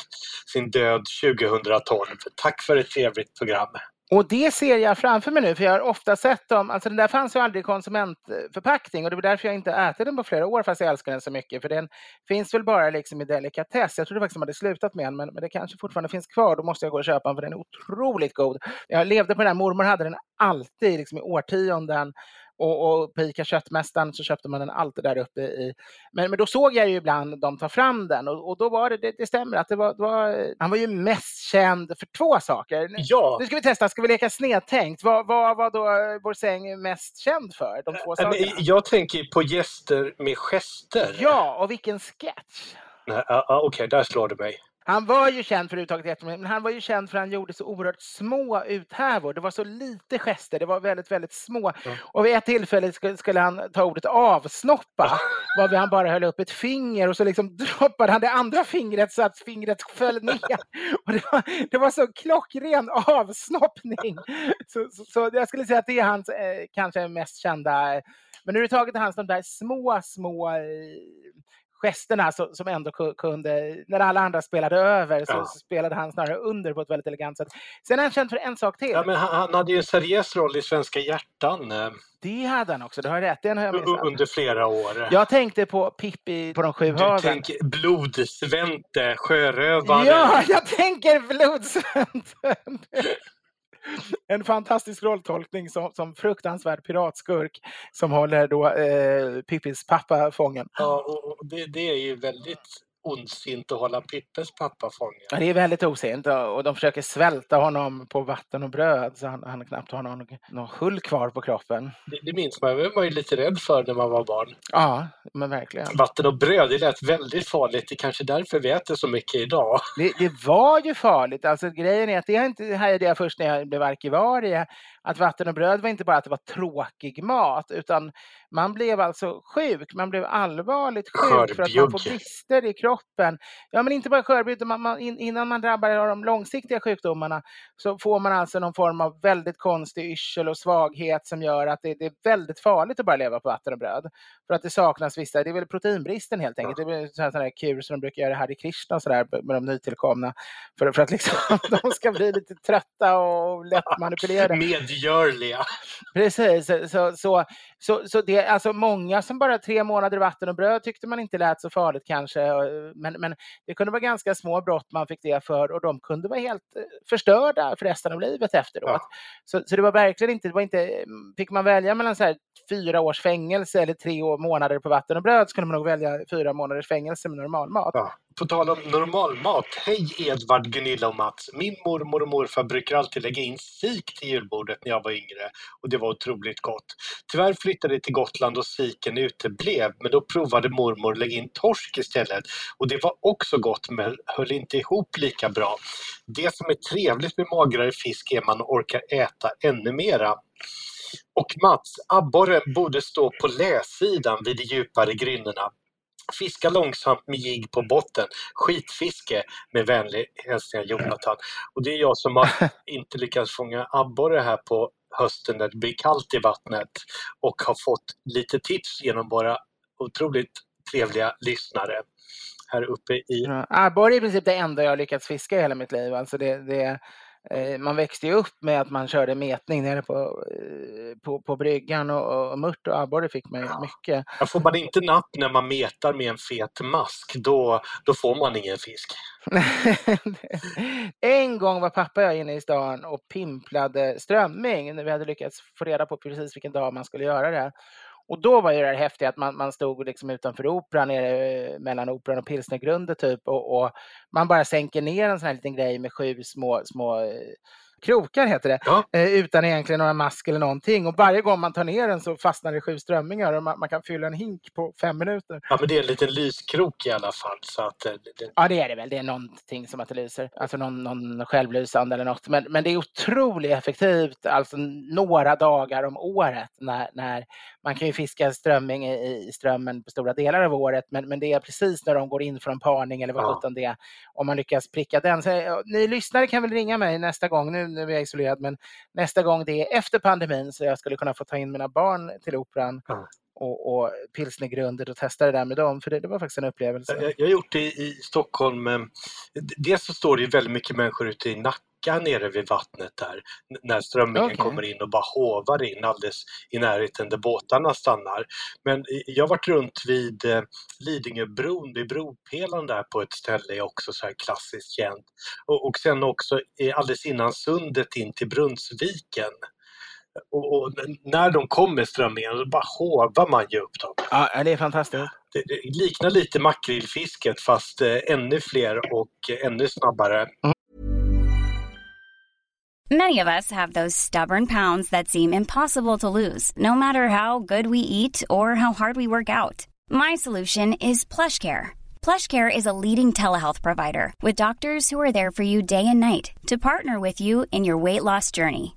sin död 2012. Tack för ett trevligt program. Och det ser jag framför mig nu, för jag har ofta sett dem. Alltså den där fanns ju aldrig i konsumentförpackning och det var därför jag inte ätit den på flera år fast jag älskar den så mycket. För den finns väl bara liksom i delikatess. Jag trodde faktiskt de hade slutat med den, men, men det kanske fortfarande finns kvar. Då måste jag gå och köpa den för den är otroligt god. Jag levde på den här, mormor hade den alltid liksom i årtionden. Och, och på ICA Köttmästaren så köpte man den alltid där uppe i... Men, men då såg jag ju ibland dem ta fram den och, och då var det, det, det stämmer att det var, det var... Han var ju mest känd för två saker. Ja, Nu ska vi testa, ska vi leka snedtänkt? Vad, vad var då Borsäng mest känd för? De två men sakerna? jag tänker på gäster med gester. Ja, och vilken sketch! Ah, ah, Okej, där slår du mig. Han var ju känd för uttaget jättemycket, men han var ju känd för att han gjorde så oerhört små uthävor. Det var så lite gester, det var väldigt, väldigt små. Och vid ett tillfälle skulle, han ta ordet avsnoppa, varvid han bara höll upp ett finger och så liksom droppade han det andra fingret så att fingret föll ner. Och det, var, det var så klockren avsnoppning. Så, så, så jag skulle säga att det är hans eh, kanske mest kända, men överhuvudtaget är hans de där små, små eh, gesterna som, som ändå ku- kunde, när alla andra spelade över så, Ja. så spelade han snarare under på ett väldigt elegant sätt. Sen är han känd för en sak till. Ja, men han, han hade ju en seriös roll i Svenska hjärtan eh, Det hade han också, du har rätt. Den har jag missat. under flera år. Jag tänkte på Pippi på de sju Du haven. tänker Blodsvente, sjörövare. Ja, jag tänker Blodsvänten! En fantastisk rolltolkning som, som fruktansvärd piratskurk som håller då eh, Pippis pappa fången. Ja, och det, det är ju väldigt ondsint att hålla Pippes pappa fången. Ja, det är väldigt osint och de försöker svälta honom på vatten och bröd så han, han knappt har någon, någon hull kvar på kroppen. Det, det minns man, det var ju lite rädd för när man var barn. Ja, men verkligen. Vatten och bröd, det lät väldigt farligt. Det är kanske därför vi äter så mycket idag. Det, det var ju farligt. Alltså, grejen är att det inte hajade jag först när jag blev arkivarie. Att vatten och bröd var inte bara att det var tråkig mat utan man blev alltså sjuk. Man blev allvarligt sjuk för att man får Skörbjugg. brister i kroppen. Ja, men inte bara skörbjugg. Man, man, in, innan man drabbar av de långsiktiga sjukdomarna så får man alltså någon form av väldigt konstig yrsel och svaghet som gör att det, det är väldigt farligt att bara leva på vatten och bröd. För att det saknas vissa, det är väl proteinbristen helt enkelt. Det är väl sån här, kur som de brukar göra här i Krishna och sådär med de nytillkomna. För, för att liksom, de ska bli lite trötta och lättmanipulerade. Medgörliga. Precis, så, så, så, så, så det, alltså många som bara tre månader vatten och bröd tyckte man inte lät så farligt kanske. Men, men det kunde vara ganska små brott man fick det för och de kunde vara helt eh, förstörda för resten av livet efteråt. Ja. Så, så det var verkligen inte, det var inte, mm, fick man välja mellan så här fyra års fängelse eller tre år, månader på vatten och bröd skulle man nog välja fyra månaders fängelse med normalmat. Ja. På tal om normalmat. Hej Edvard, Gunilla och Mats. Min mormor och morfar brukar alltid lägga in sik till julbordet när jag var yngre och det var otroligt gott. Tyvärr flyttade till Gotland och siken uteblev men då provade mormor att lägga in torsk istället och det var också gott men höll inte ihop lika bra. Det som är trevligt med magrare fisk är man orkar äta ännu mera. Och Mats, abborre borde stå på läsidan vid de djupare grynnorna. Fiska långsamt med jigg på botten. Skitfiske med vänlig hälsning Jonathan. Och det är jag som har inte lyckats fånga abborre här på hösten när det blir kallt i vattnet och har fått lite tips genom våra otroligt trevliga lyssnare här uppe i Ja, Abborre ah, är i princip det enda jag har lyckats fiska i hela mitt liv. Alltså det, det, man växte ju upp med att man körde metning nere på, eh, på, på bryggan och, och mört och abborre fick man ju mycket. Ja, Får man inte napp när man metar med en fet mask, då, då får man ingen fisk. en gång var pappa och jag inne i stan och pimplade strömming när vi hade lyckats få reda på precis vilken dag man skulle göra det. Och då var ju det här häftiga att man, man stod liksom utanför operan, nere eh, mellan operan och pilsnergrundet typ och, och man bara sänker ner en sån här liten grej med sju små, små eh, krokar heter det, Ja. eh, utan egentligen några mask eller någonting. Och varje gång man tar ner den så fastnar det sju strömmingar och man, man kan fylla en hink på fem minuter. Ja, men det är en liten lyskrok i alla fall. Så att, eh, det, Ja, det är det väl. Det är någonting som att det lyser. Alltså någon, någon självlysande eller något. Men, men det är otroligt effektivt, alltså några dagar om året. När, när man kan ju fiska strömming i, i strömmen på stora delar av året, men, men det är precis när de går in från parning eller vad Ja. sjutton det är. Om man lyckas pricka den. Så, ja, ni lyssnare kan väl ringa mig nästa gång, nu, nu är jag isolerad, men nästa gång det är efter pandemin så jag skulle kunna få ta in mina barn till Operan Ja. Och, och pilsnergrundet och testa det där med dem, för det, det var faktiskt en upplevelse. Jag, jag har gjort det i, i Stockholm. eh, Dels så står det väldigt mycket människor ute i Nacka nere vid vattnet där när strömmingen Okej. kommer in och bara hovar in alldeles i närheten där båtarna stannar. Men jag har varit runt vid eh, Lidingöbron, vid bropelaren där på ett ställe är också så här klassiskt känt. Och, och sen också alldeles innan sundet in till Brunnsviken. Och, och när de kommer strömmingen, så bara hovar man ju upp dem. Ja, det är fantastiskt. Det, det liknar lite makrillfisket fast eh, ännu fler och eh, ännu snabbare. Many of us have those stubborn pounds that seem impossible to lose, no matter how good we eat or how hard we work out. My solution is PlushCare. PlushCare is a leading telehealth provider with doctors who are there for you day and night to partner with you in your weight loss journey.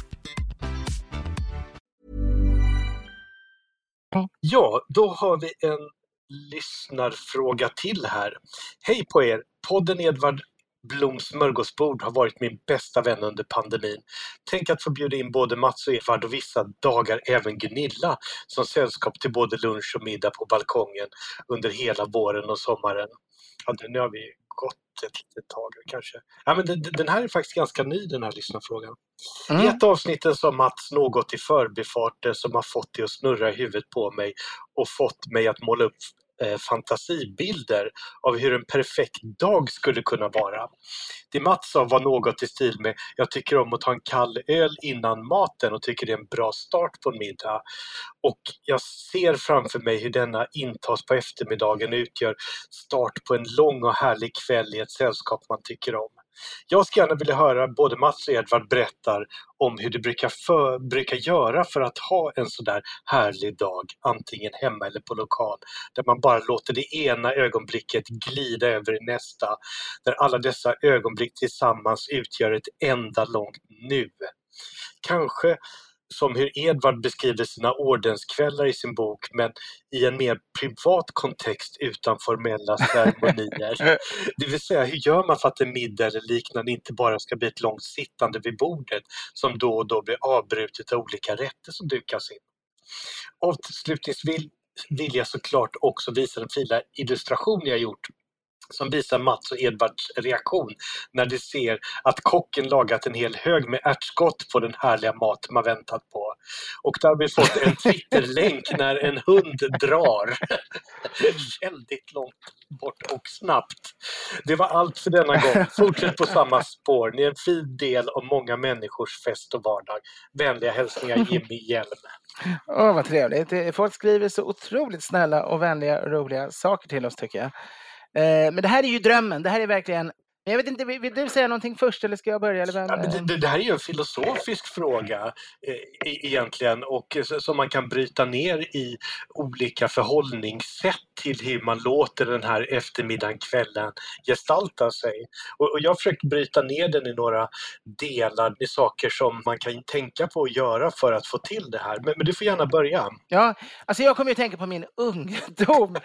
Ja, då har vi en lyssnarfråga till här. Hej på er! Podden Edvard Bloms smörgåsbord har varit min bästa vän under pandemin. Tänk att få bjuda in både Mats och Edvard och vissa dagar även Gunilla som sällskap till både lunch och middag på balkongen under hela våren och sommaren. Ja, nu har vi gått ett litet tag kanske. Ja, men den, den här är faktiskt ganska ny den här lyssnarfrågan. I ett avsnitt sa Mats något i förbifarten som har fått det att snurra i huvudet på mig och fått mig att måla upp eh, fantasibilder av hur en perfekt dag skulle kunna vara. Det Mats sa var något i stil med Jag tycker om att ta en kall öl innan maten och tycker det är en bra start på en middag. Och jag ser framför mig hur denna intas på eftermiddagen utgör start på en lång och härlig kväll i ett sällskap man tycker om. Jag skulle gärna vilja höra både Mats och Edvard berättar om hur du brukar, för, brukar göra för att ha en sådär härlig dag, antingen hemma eller på lokal, där man bara låter det ena ögonblicket glida över i nästa, där alla dessa ögonblick tillsammans utgör ett enda långt nu. Kanske som hur Edvard beskriver sina ordenskvällar i sin bok, men i en mer privat kontext utan formella ceremonier. Det vill säga, hur gör man för att en middag eller liknande inte bara ska bli ett långt sittande vid bordet som då och då blir avbrutet av olika rätter som dukas in? Avslutningsvis vill jag såklart också visa den fina illustration jag gjort som visar Mats och Edvards reaktion när de ser att kocken lagat en hel hög med ärtskott på den härliga mat man väntat på. Och där har vi fått en Twitterlänk när en hund drar. Väldigt långt bort och snabbt. Det var allt för denna gång. Fortsätt på samma spår. Ni är en fin del av många människors fest och vardag. Vänliga hälsningar Jimmy Hjelm. Åh, vad trevligt. Folk skriver så otroligt snälla och vänliga och roliga saker till oss tycker jag. Eh, men det här är ju drömmen. Det här är verkligen... Jag vet inte, vill, du säga någonting först eller ska jag börja? Eller vem? Ja, det, det, det, här är ju en filosofisk fråga eh, e, egentligen och eh, som man kan bryta ner i olika förhållningssätt till hur man låter den här eftermiddagen, kvällen gestalta sig. Och, och jag har försökt bryta ner den i några delar med saker som man kan tänka på att göra för att få till det här. Men, men du får gärna börja. Ja, alltså jag kommer ju tänka på min ungdom.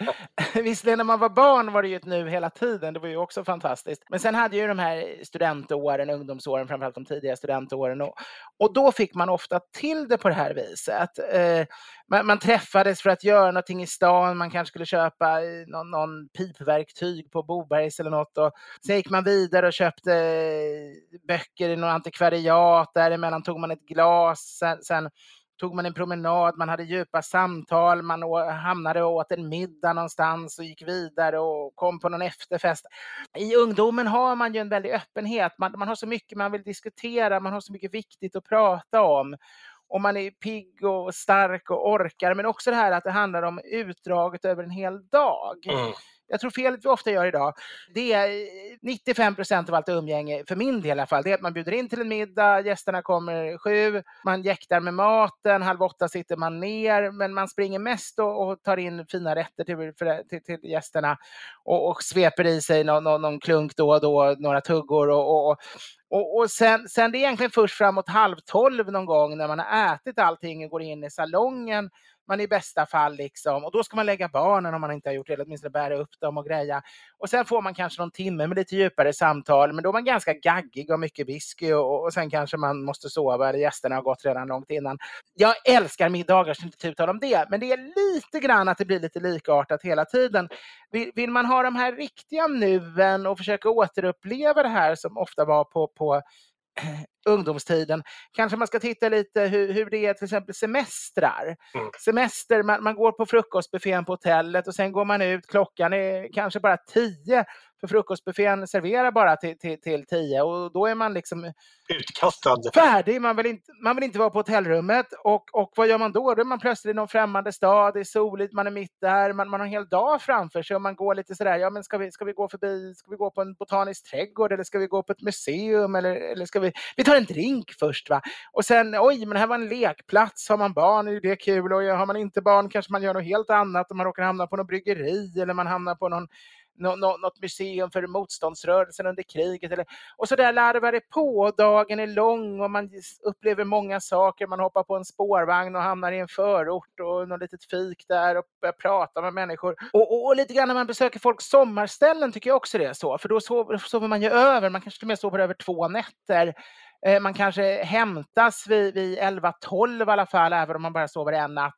Visserligen när man var barn var det ju ett nu hela tiden, det var ju också fantastiskt. Men sen hade ju de här studentåren, ungdomsåren, framförallt de tidiga studentåren. Och, och då fick man ofta till det på det här viset. Eh, man, man, träffades för att göra någonting i stan, man kanske skulle köpa eh, någon, någon pipverktyg på Bobergs eller något. Och sen gick man vidare och köpte eh, böcker i något antikvariat, däremellan tog man ett glas. Sen, sen tog man en promenad, man hade djupa samtal, man hamnade och åt en middag någonstans och gick vidare och kom på någon efterfest. I ungdomen har man ju en väldig öppenhet, man, man har så mycket man vill diskutera, man har så mycket viktigt att prata om och man är pigg och stark och orkar, men också det här att det handlar om utdraget över en hel dag. Mm jag tror felet vi ofta gör idag, det är 95 procent av allt umgänge, för min del i alla fall, det är att man bjuder in till en middag, gästerna kommer sju, man jäktar med maten, halv åtta sitter man ner, men man springer mest och, och tar in fina rätter till, till, till gästerna och, och, sveper i sig någon, någon, någon klunk då och då, några tuggor och, och och, och sen, sen det är egentligen först framåt halv tolv någon gång när man har ätit allting och går in i salongen man i bästa fall liksom, och då ska man lägga barnen om man inte har gjort det, eller åtminstone bära upp dem och greja. Och sen får man kanske någon timme med lite djupare samtal, men då är man ganska gaggig och mycket whisky eh, och, och sen kanske man måste sova, eller gästerna har gått redan långt innan. Jag älskar middagar, så inte tuta om det, men det är lite grann att det blir lite likartat hela tiden. Vill, vill man ha de här riktiga nuen och försöka återuppleva det här som ofta var på, på ungdomstiden. Kanske man ska titta lite hur, hur det är till exempel semestrar. Mm. Semester, man, man går på frukostbuffén på hotellet och sen går man ut, klockan är kanske bara tio för frukostbuffén serverar bara till, till, till tio och då är man liksom utkastad. Färdig. Man vill, inte, man vill inte vara på hotellrummet. Och, och vad gör man då? Då är man plötsligt i någon främmande stad, det är soligt, man är mitt där, man, man har en hel dag framför sig och man går lite sådär, ja men ska vi, ska vi gå förbi, ska vi gå på en botanisk trädgård eller ska vi gå på ett museum eller, eller ska vi, vi tar en drink först va. Och sen, oj men här var en lekplats, har man barn är det kul och har man inte barn kanske man gör något helt annat och man råkar hamna på något bryggeri eller man hamnar på någon något museum för motståndsrörelsen under kriget. Eller, och så där larvar det på. Dagen är lång och man upplever många saker. Man hoppar på en spårvagn och hamnar i en förort och något litet fik där och börjar prata med människor. Och, och, och lite grann när man besöker folks sommarställen tycker jag också det är så. För då sover, sover man ju över. Man kanske till och med sover över två nätter. Eh, man kanske hämtas vid, vid 11-12 i alla fall, även om man bara sover en natt.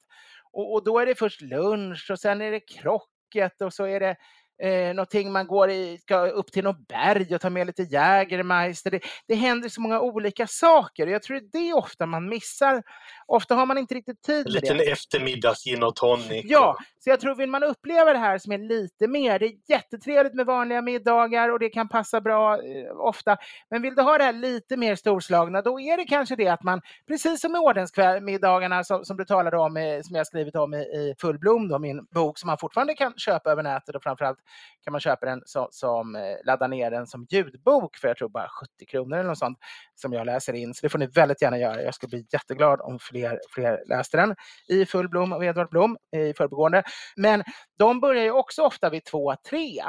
Och, och, då är det först lunch och sen är det krocket och så är det eh, någonting man går i, ska upp till något berg och ta med lite Jägermeister. Det, det händer så många olika saker och jag tror det är ofta man missar. Ofta har man inte riktigt tid med det. En liten eftermiddags gin och tonic. Ja, så jag tror vill man uppleva det här som är lite mer, det är jättetrevligt med vanliga middagar och det kan passa bra eh, ofta. Men vill du ha det här lite mer storslagna, då är det kanske det att man, precis som med ordenskvällmiddagarna som, som du talade om, eh, som jag skrivit om i, i Full Blom, då, min bok som man fortfarande kan köpa över nätet och framförallt kan man köpa den som, som eh, ladda ner den som ljudbok för jag tror bara 70 kronor eller något sånt som jag läser in. Så det får ni väldigt gärna göra. Jag skulle bli jätteglad om fler, fler läste den i Full Blom av Edvard Blom i förbigående. Men de börjar ju också ofta vid två, tre.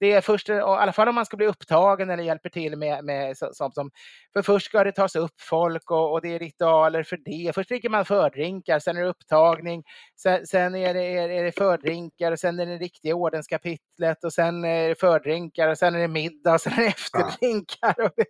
Det är först, i alla fall om man ska bli upptagen eller hjälper till med, med sånt som, för först ska det tas upp folk och, och det är ritualer för det. Först dricker man fördrinkar, sen är det upptagning, sen, sen är, det, är, är det fördrinkar och sen är det riktiga ordenskapitlet och sen är det fördrinkar och sen är det middag och sen är det efterdrinkar. Ja. Det,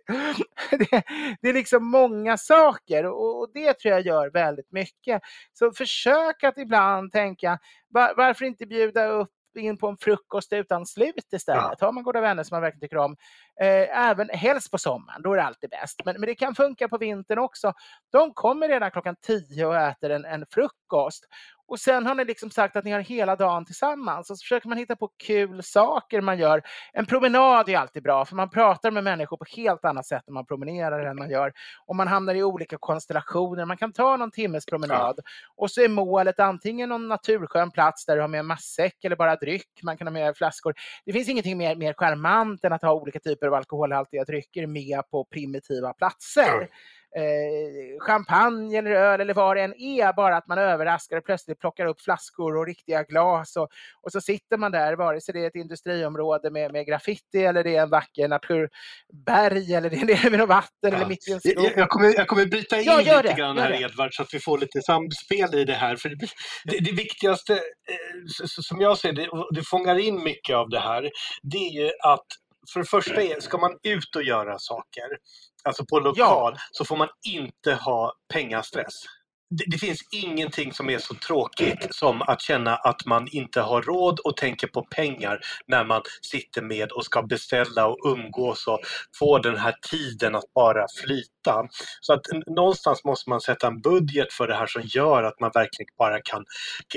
det, det, är liksom många saker och, och det tror jag gör väldigt mycket. Så försök att ibland tänka, var, varför inte bjuda upp in på en frukost utan slut istället. Ja. Har man goda vänner som man verkligen tycker om. Eh, även helst på sommaren, då är det alltid bäst. Men, men det kan funka på vintern också. De kommer redan klockan tio och äter en, en frukost. Och sen har ni liksom sagt att ni har hela dagen tillsammans och så försöker man hitta på kul saker man gör. En promenad är alltid bra för man pratar med människor på helt annat sätt när man promenerar än man gör. Och man hamnar i olika konstellationer. Man kan ta någon timmes promenad och så är målet antingen någon naturskön plats där du har med matsäck eller bara dryck. Man kan ha med flaskor. Det finns ingenting mer, mer charmant än att ha olika typer av alkoholhaltiga drycker med på primitiva platser. Eh, champagne eller öl eller vad det än är, bara att man överraskar och plötsligt plockar upp flaskor och riktiga glas och, och så sitter man där, vare sig det är ett industriområde med, med graffiti eller det är en vacker naturberg eller det är med något vatten ja. eller mitt i en skog. Jag, jag, kommer, jag kommer bryta in ja, lite det, grann här Edvard så att vi får lite samspel i det här. För det, det, det viktigaste eh, som jag ser det, det fångar in mycket av det här, det är ju att för det första är, ska man ut och göra saker, alltså på lokal, ja. så får man inte ha pengastress det, finns ingenting som är så tråkigt som att känna att man inte har råd och tänker på pengar när man sitter med och ska beställa och umgås och få den här tiden att bara flyta. Så att någonstans måste man sätta en budget för det här som gör att man verkligen bara kan,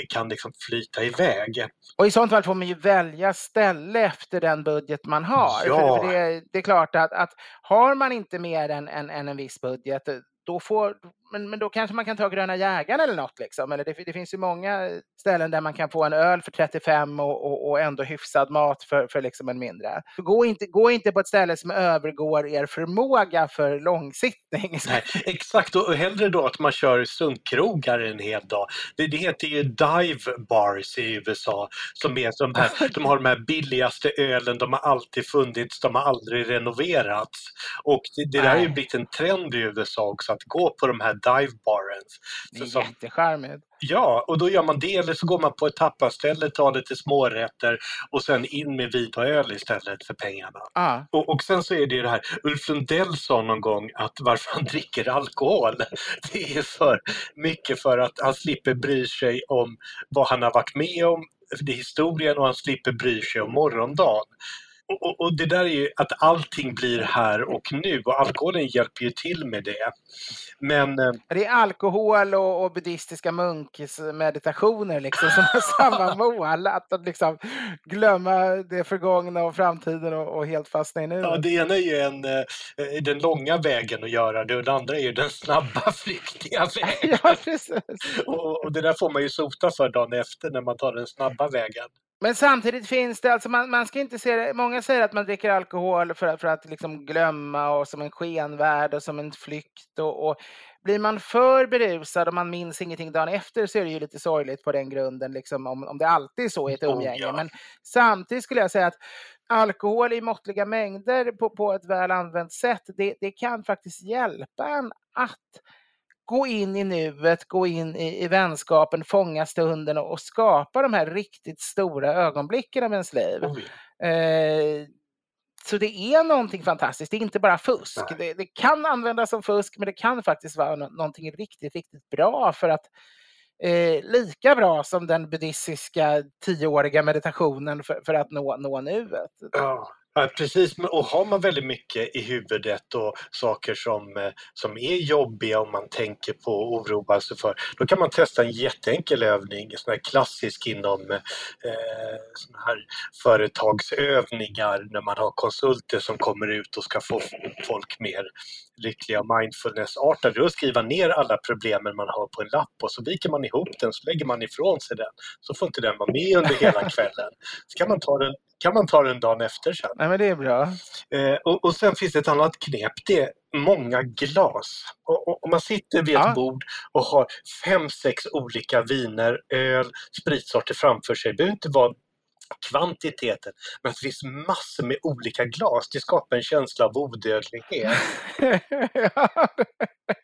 kan liksom flyta iväg. Och i sånt fall får man ju välja ställe efter den budget man har. Ja. För, för det, det, är klart att, att har man inte mer än, än, än en viss budget då får, men, men då kanske man kan ta Gröna jägaren eller något. Liksom. Eller det, det, finns ju många ställen där man kan få en öl för 35 och, och, och ändå hyfsad mat för, för liksom en mindre. Gå inte, gå inte på ett ställe som övergår er förmåga för långsittning. Nej, exakt, och hellre då att man kör sunkkrogar en hel dag. Det, det heter ju dive bars i USA. Som är som här, de har de här billigaste ölen, de har alltid funnits, de har aldrig renoverats. Och det, det där har ju blivit en trend i USA också, att gå på de här dive barens. Det är jättecharmigt. Ja, och då gör man det eller så går man på ett tappaställe, tar lite smårätter och sen in med vit och öl istället för pengarna. Ah. Och, och sen så är det ju det här, Ulf Lundell sa någon gång att varför han dricker alkohol, det är för mycket för att han slipper bry sig om vad han har varit med om, det är historien och han slipper bry sig om morgondagen. Och, och, det där är ju att allting blir här och nu och alkoholen hjälper ju till med det. Men... Eh, det är alkohol och, och buddhistiska munkmeditationer liksom som har samma mål. Att liksom glömma det förgångna och framtiden och, och helt fastna i nu. Ja, det ena är ju en, eh, den långa vägen att göra det och det andra är ju den snabba, flyktiga vägen. ja, precis. Och, och det där får man ju sota för dagen efter när man tar den snabba vägen. Men samtidigt finns det, alltså man, man ska inte se det, många säger att man dricker alkohol för, för att liksom glömma och som en skenvärld och som en flykt. Och, och, blir man för berusad och man minns ingenting dagen efter så är det ju lite sorgligt på den grunden, liksom, om, om det alltid är så i ett umgänge. Oh, ja. Men samtidigt skulle jag säga att alkohol i måttliga mängder på, på ett väl använt sätt, det, det kan faktiskt hjälpa en att gå in i nuet, gå in i, i vänskapen, fånga stunden och, och skapa de här riktigt stora ögonblicken av ens liv. Eh, så det är någonting fantastiskt, det är inte bara fusk. Det, det, kan användas som fusk, men det kan faktiskt vara no någonting riktigt, riktigt bra för att eh, lika bra som den buddhistiska tioåriga meditationen för, för att nå, nå nuet. Ja. Ja, precis, och har man väldigt mycket i huvudet och saker som, eh, som är jobbiga om man tänker på och oroar sig för, då kan man testa en jätteenkel övning, en sån här klassisk inom eh, såna här företagsövningar när man har konsulter som kommer ut och ska få folk mer lyckliga mindfulness-artade. Det är att skriva ner alla problemen man har på en lapp och så viker man ihop den så lägger man ifrån sig den. Så får inte den vara med under hela kvällen. Så kan man ta den kan man ta den dagen efter sen. Nej, men det är bra. Eh, och, och sen finns det ett annat knep. Det är många glas. Och, och man sitter vid ett ja. bord och har fem, sex olika viner, öl, spritsorter framför sig. Det behöver inte vara kvantiteten, men att det finns massor med olika glas. Det skapar en känsla av odödlighet.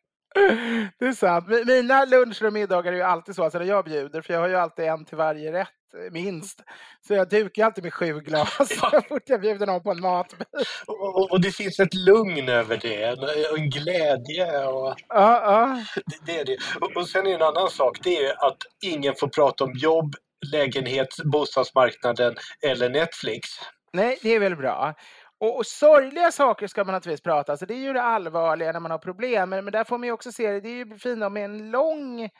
Det är sant. Mina luncher och middagar är ju alltid så, alltså när jag bjuder, för jag har ju alltid en till varje rätt eh, minst. Så jag dukar alltid med sju glas ja. så fort jag bjuder någon på en matbit. Och, och, och, det finns ett lugn över det, en, en glädje. Och... Ja, ja. Det, det är det. Och, och sen är en annan sak, det är att ingen får prata om jobb, lägenhet, bostadsmarknaden eller Netflix. Nej, det är väl bra. Och, och sorgliga saker ska man naturligtvis prata, alltså det är ju det allvarliga när man har problem. Men, men där får man ju också se det, det är ju fint med en lång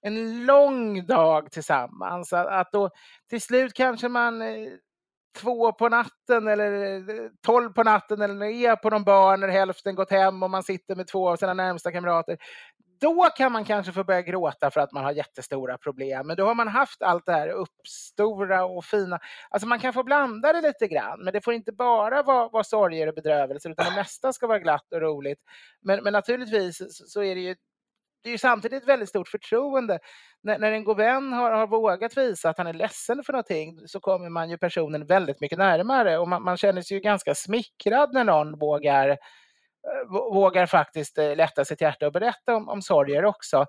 en lång dag tillsammans. Att, att då till slut kanske man eh, två på natten eller eh, tolv på natten eller är på någon bar när hälften gått hem och man sitter med två av sina närmsta kamrater. Då kan man kanske få börja gråta för att man har jättestora problem. Men då har man haft allt det här uppstora och fina. Alltså man kan få blanda det lite grann, men det får inte bara vara, vara sorger och bedrövelser utan det mesta ska vara glatt och roligt. Men, men naturligtvis så är det ju det är ju samtidigt ett väldigt stort förtroende. När, när en god vän har, har vågat visa att han är ledsen för någonting så kommer man ju personen väldigt mycket närmare och man, man känner sig ju ganska smickrad när någon vågar, eh, vågar faktiskt eh, lätta sitt hjärta och berätta om, om sorger också.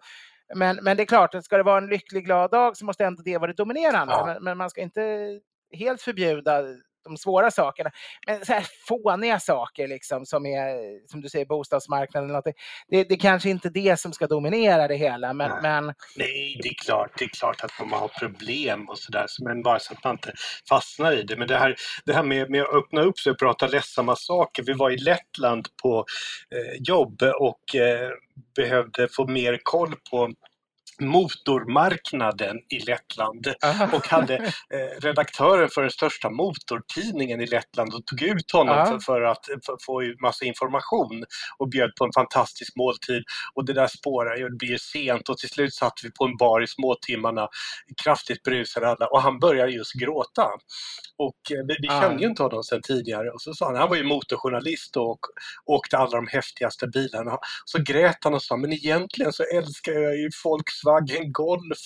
Men, men det är klart, att ska det vara en lycklig glad dag så måste ändå det vara det dominerande. Ja. Men, men, man ska inte helt förbjuda de svåra sakerna. Men så här fåniga saker liksom som är, som du säger, bostadsmarknaden eller. Det, det kanske inte är det som ska dominera det hela, men... Nej, men... Nej det är klart, det är klart att man har problem och sådär, men bara så att man inte fastnar i det. Men det här, det här med, med att öppna upp sig och prata ledsamma saker. Vi var i Lettland på eh, jobb och eh, behövde få mer koll på motormarknaden i Lettland Aha. och hade eh, redaktören för den största motortidningen i Lettland och tog ut honom för, för, att för, få massa information och bjöd på en fantastisk måltid. Och det där spårar ju, det blir sent och till slut satt vi på en bar i småtimmarna, kraftigt brusade alla och han började just gråta. Och eh, vi, vi kände ju inte honom sedan tidigare och så sa han, han var ju motorjournalist och åkte alla de häftigaste bilarna. Så grät han och sa, men egentligen så älskar jag ju Volkswagen Golf.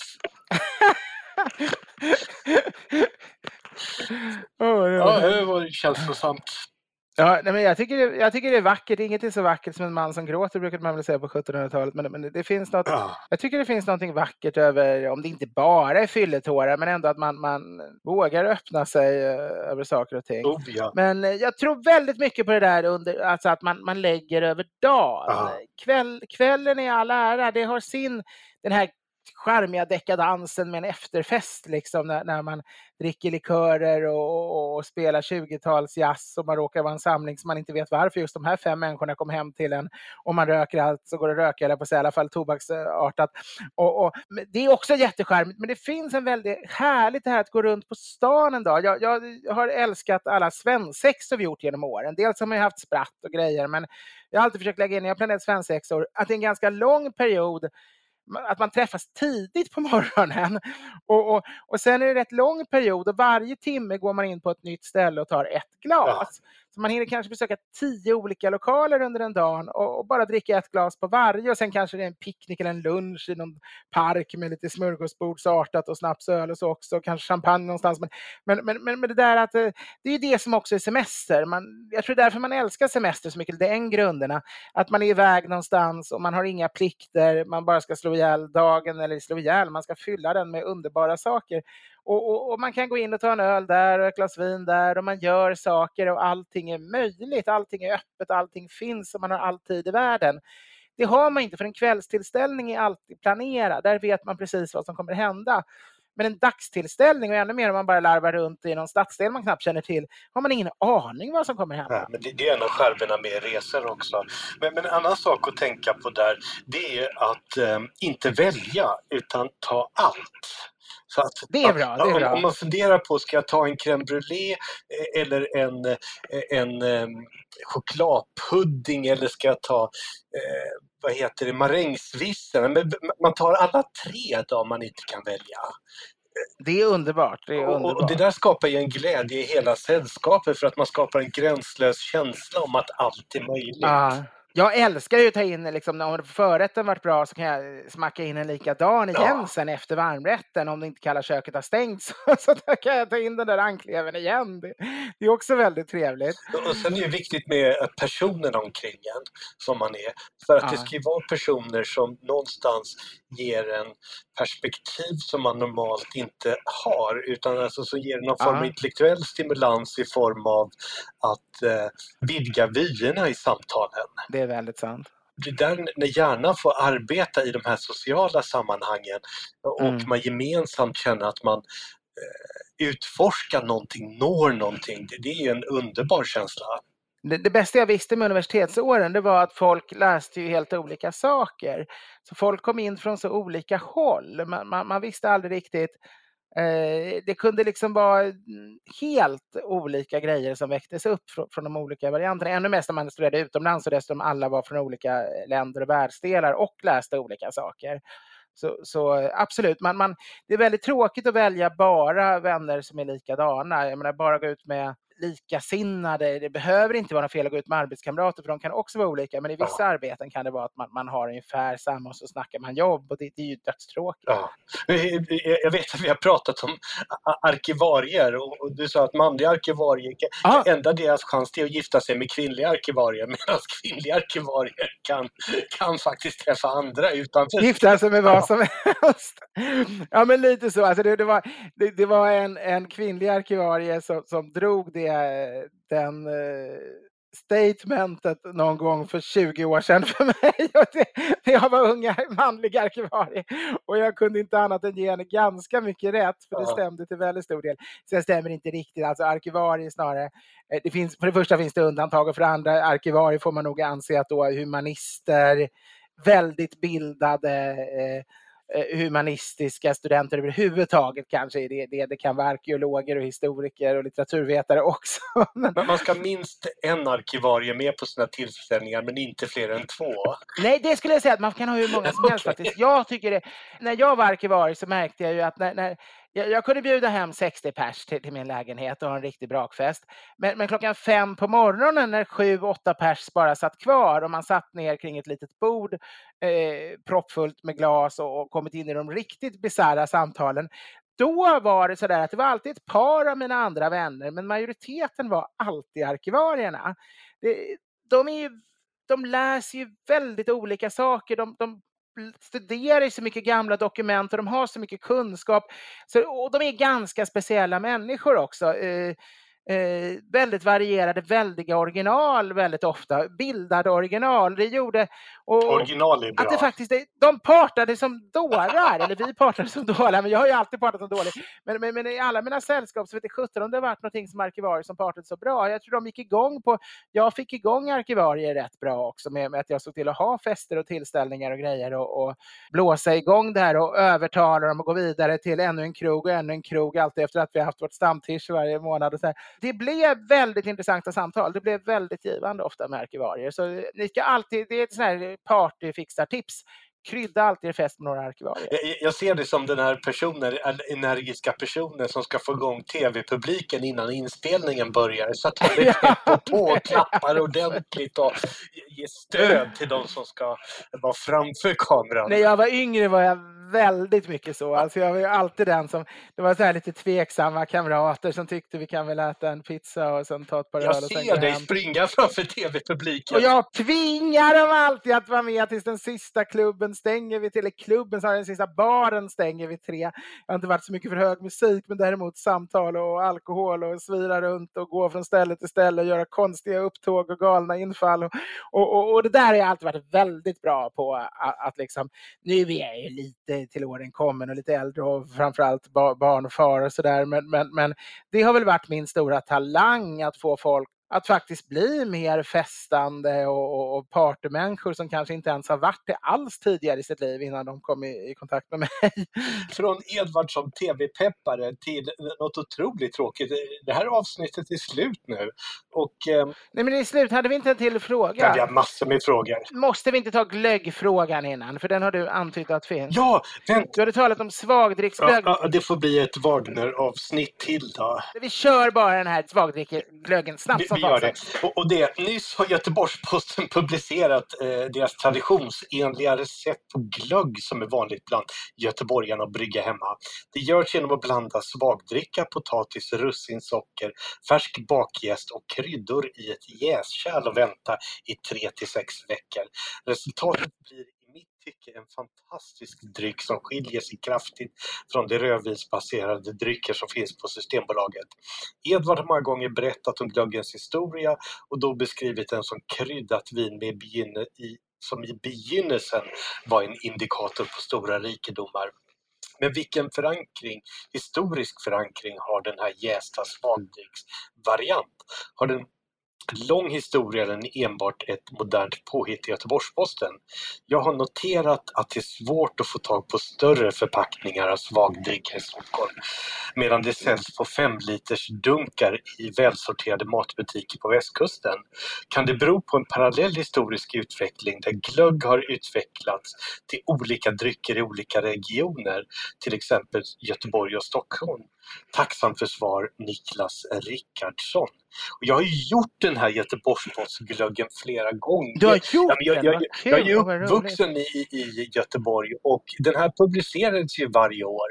oh, ja, det var känslosamt. Ja, nej, men jag, tycker det, jag tycker det är vackert. Inget är så vackert som en man som gråter brukade man väl säga på 1700-talet. Men, men det finns något, ja. jag tycker det finns något vackert över, om det inte bara är fylletårar, men ändå att man, man vågar öppna sig uh, över saker och ting. Oh, ja. Men uh, jag tror väldigt mycket på det där under, alltså att man, man lägger över dagen. Kväll, kvällen är all ära, det har sin, den här charmiga dekadansen med en efterfest liksom när, när man dricker likörer och, och, och spelar 20-talsjazz och man råkar vara en samling som man inte vet varför just de här fem människorna kom hem till en och man röker allt så går det att röka, eller på sig, i alla fall tobaksartat. Och, och, det är också jättecharmigt, men det finns en väldigt härligt det här att gå runt på stan en dag. Jag, jag har älskat alla svensexor vi gjort genom åren. Dels har man ju haft spratt och grejer, men jag har alltid försökt lägga in, när jag planerat svensexor, att det är en ganska lång period att man träffas tidigt på morgonen. Och, och, och sen är det rätt lång period och varje timme går man in på ett nytt ställe och tar ett glas. Ja. Så man hinner kanske besöka tio olika lokaler under en dag och, och, bara dricka ett glas på varje och sen kanske det är en picknick eller en lunch i någon park med lite smörgåsbordsartat och snapsöl och så också, kanske champagne någonstans. Men, men, men, men, men det där att eh, det är det som också är semester. Man, jag tror därför man älskar semester så mycket, det är en grunderna. Att man är iväg någonstans och man har inga plikter, man bara ska slå ihjäl dagen eller slå ihjäl, man ska fylla den med underbara saker. Och, och, och, man kan gå in och ta en öl där och ett glas vin där och man gör saker och allting är möjligt. Allting är öppet, allting finns och man har all tid i världen. Det har man inte för en kvällstillställning är alltid planerad. Där vet man precis vad som kommer hända. Men en dagstillställning och ännu mer om man bara larvar runt i någon stadsdel man knappt känner till har man ingen aning vad som kommer hända. Nej, men det, det är en av skärvorna med resor också. Men, men, en annan sak att tänka på där det är att eh, inte välja utan ta allt. Så att, det är bra. Det är bra. Om, om, man funderar på, ska jag ta en crème brûlée eh, eller en, eh, en, en um, chokladpudding eller ska jag ta eh, vad heter det, marängsvissen? Man tar alla tre då om man inte kan välja. Det är underbart. Det, är underbart. Och det där skapar ju en glädje i hela sällskapet för att man skapar en gränslös känsla om att allt är möjligt. Ah. Jag älskar ju att ta in, liksom, om förrätten varit bra så kan jag smacka in en likadan igen ja. sen efter varmrätten. Om det inte kallar köket har stängt så, så där kan jag ta in den där ankleven igen. Det, det, är också väldigt trevligt. Och sen är det viktigt med personerna omkring en som man är. För att ja. det ska ju vara personer som någonstans ger en perspektiv som man normalt inte har utan alltså som ger någon form av intellektuell stimulans i form av att eh, vidga vyerna i samtalen. Det är väldigt sant. Det är där när hjärnan får arbeta i de här sociala sammanhangen och mm. man gemensamt känner att man eh, utforskar någonting, når någonting. Det, är en underbar känsla. det, det, bästa jag visste med universitetsåren det var att folk läste ju helt olika saker. Så folk kom in från så olika håll. Man, man, man visste aldrig riktigt Eh, det kunde liksom vara mm, helt olika grejer som väcktes upp från, de olika varianterna. Ännu mest när man studerade utomlands och dessutom alla var från olika eh, länder och världsdelar och läste olika saker. Så, så, eh, absolut, man, man, det är väldigt tråkigt att välja bara vänner som är likadana. Jag menar, bara gå ut med likasinnade. Det behöver inte vara något fel att gå ut med arbetskamrater för de kan också vara olika. Men i vissa ja. arbeten kan det vara att man, man har ungefär samma och så snackar man jobb och det, det är ju dödstråkigt. Ja. Jag vet att vi har pratat om arkivarier och du sa att manliga arkivarier, ja. enda deras chans är att gifta sig med kvinnliga arkivarier medan kvinnliga arkivarier kan, kan faktiskt träffa andra utanför. Gifta sig med vad ja. som helst. Ja men lite så. Alltså det, det var, det, det, var en, en kvinnlig arkivarie som, som drog det den eh, statementet någon gång för 20 år sedan för mig. när jag var unga manlig arkivarie. Och jag kunde inte annat än ge henne ganska mycket rätt, för det stämde till väldigt stor del. Sen stämmer det inte riktigt, alltså arkivarie snarare. Eh, det finns, för det första finns det undantag och för det andra arkivarie får man nog anse att då humanister, väldigt bildade Eh, humanistiska studenter överhuvudtaget kanske är det, det. Det kan vara arkeologer och historiker och litteraturvetare också. Men man ska minst en arkivarie med på sina tillställningar men inte fler än två. Nej, det skulle jag säga att man kan ha hur många som helst faktiskt. Jag tycker det, när jag var arkivarie så märkte jag ju att när, när jag, jag, kunde bjuda hem 60 pers till, till, min lägenhet och ha en riktig brakfest. Men, men klockan fem på morgonen när sju, åtta pers bara satt kvar och man satt ner kring ett litet bord eh, proppfullt med glas och, och kommit in i de riktigt bisarra samtalen. Då var det sådär att det var alltid ett par av mina andra vänner, men majoriteten var alltid arkivarierna. Det, de, är ju, de läser ju väldigt olika saker. De, de studerar så mycket gamla dokument och de har så mycket kunskap. Så, och de är ganska speciella människor också. Eh, eh, väldigt varierade, väldiga original väldigt ofta. Bildade original. Det gjorde... Och, original är bra. Att det faktiskt, de partade som dårar, eller vi partade som dårar, men jag har ju alltid partat som dålig. Men, men, men, i alla mina sällskap så vet jag sjutton om det har varit någonting som arkivarier som partade så bra. Jag tror de gick igång på, jag fick igång arkivarier rätt bra också med, med att jag såg till att ha fester och tillställningar och grejer och, och blåsa igång det här och övertala dem att gå vidare till ännu en krog och ännu en krog, alltid efter att vi har haft vårt stamtisch varje månad. Och så här det blev väldigt intressanta samtal. Det blev väldigt givande ofta med arkivarier. Så ni ska alltid, det är ett sånt här partyfixartips. Krydda alltid er fest med några arkivarier. Jag, jag ser det som den här personen, energiska personen som ska få igång tv-publiken innan inspelningen börjar. Så att är pepp på och klappar ordentligt och ger stöd till de som ska vara framför kameran. När jag var yngre var jag väldigt mycket så. Alltså jag var ju alltid den som, det var så här lite tveksamma kamrater som tyckte vi kan väl äta en pizza och sen ta ett par öl Jag ser dig hem. springa framför tv-publiken. Och jag tvingar dem alltid att vara med tills den sista klubben stänger vid, eller klubben, så den sista baren stänger vid tre. Jag har inte varit så mycket för hög musik, men däremot samtal och alkohol och svira runt och gå från ställe till ställe och göra konstiga upptåg och galna infall. Och, och, och, och det där har jag alltid varit väldigt bra på att, att liksom, nu är jag ju lite till åren kommen och lite äldre och framförallt barn och far och sådär. Men, men, men det har väl varit min stora talang att få folk att faktiskt bli mer festande och, och, och partymänniskor som kanske inte ens har varit det alls tidigare i sitt liv innan de kom i, i kontakt med mig. Från Edvard som tv-peppare till något otroligt tråkigt. Det här avsnittet är slut nu. Och, eh... Nej men det är slut. Hade vi inte en till fråga? Ja, vi har massor med frågor. Måste vi inte ta glöggfrågan innan? För den har du antytt att finns. Ja, vänta. Du hade talat om svagdricksglögg. Ja, ja, det får bli ett Wagner-avsnitt till då. Vi kör bara den här svagdricksglöggen snabbt vi, som gör det. Och, och, det. Nyss har Göteborgs-Posten publicerat eh, deras traditionsenliga recept på glögg som är vanligt bland göteborgarna att brygga hemma. Det görs genom att blanda svagdricka, potatis, russin, socker, färsk bakjäst och kryddor i ett jäskärl och vänta i 3 till 6 veckor. Resultatet blir tycke en fantastisk dryck som skiljer sig kraftigt från de rödvinsbaserade drycker som finns på Systembolaget. Edvard har många gånger berättat om glöggens historia och då beskrivit den som kryddat vin med i, som i begynnelsen var en indikator på stora rikedomar. Men vilken förankring, historisk förankring har den här jästa svagdrycksvariant? Har den lång historia än enbart ett modernt påhitt i Göteborgs-Posten. Jag har noterat att det är svårt att få tag på större förpackningar av svagdricka i Stockholm medan det säljs på femliters dunkar i välsorterade matbutiker på västkusten. Kan det bero på en parallell historisk utveckling där glögg har utvecklats till olika drycker i olika regioner, till exempel Göteborg och Stockholm? Tacksam för svar Niklas Rickardsson. Och jag har ju gjort den här Göteborgspostglöggen flera gånger. Du har gjort Ja, jag, den? jag, Vad jag, jag är uppvuxen i, i Göteborg och den här publicerades ju varje år.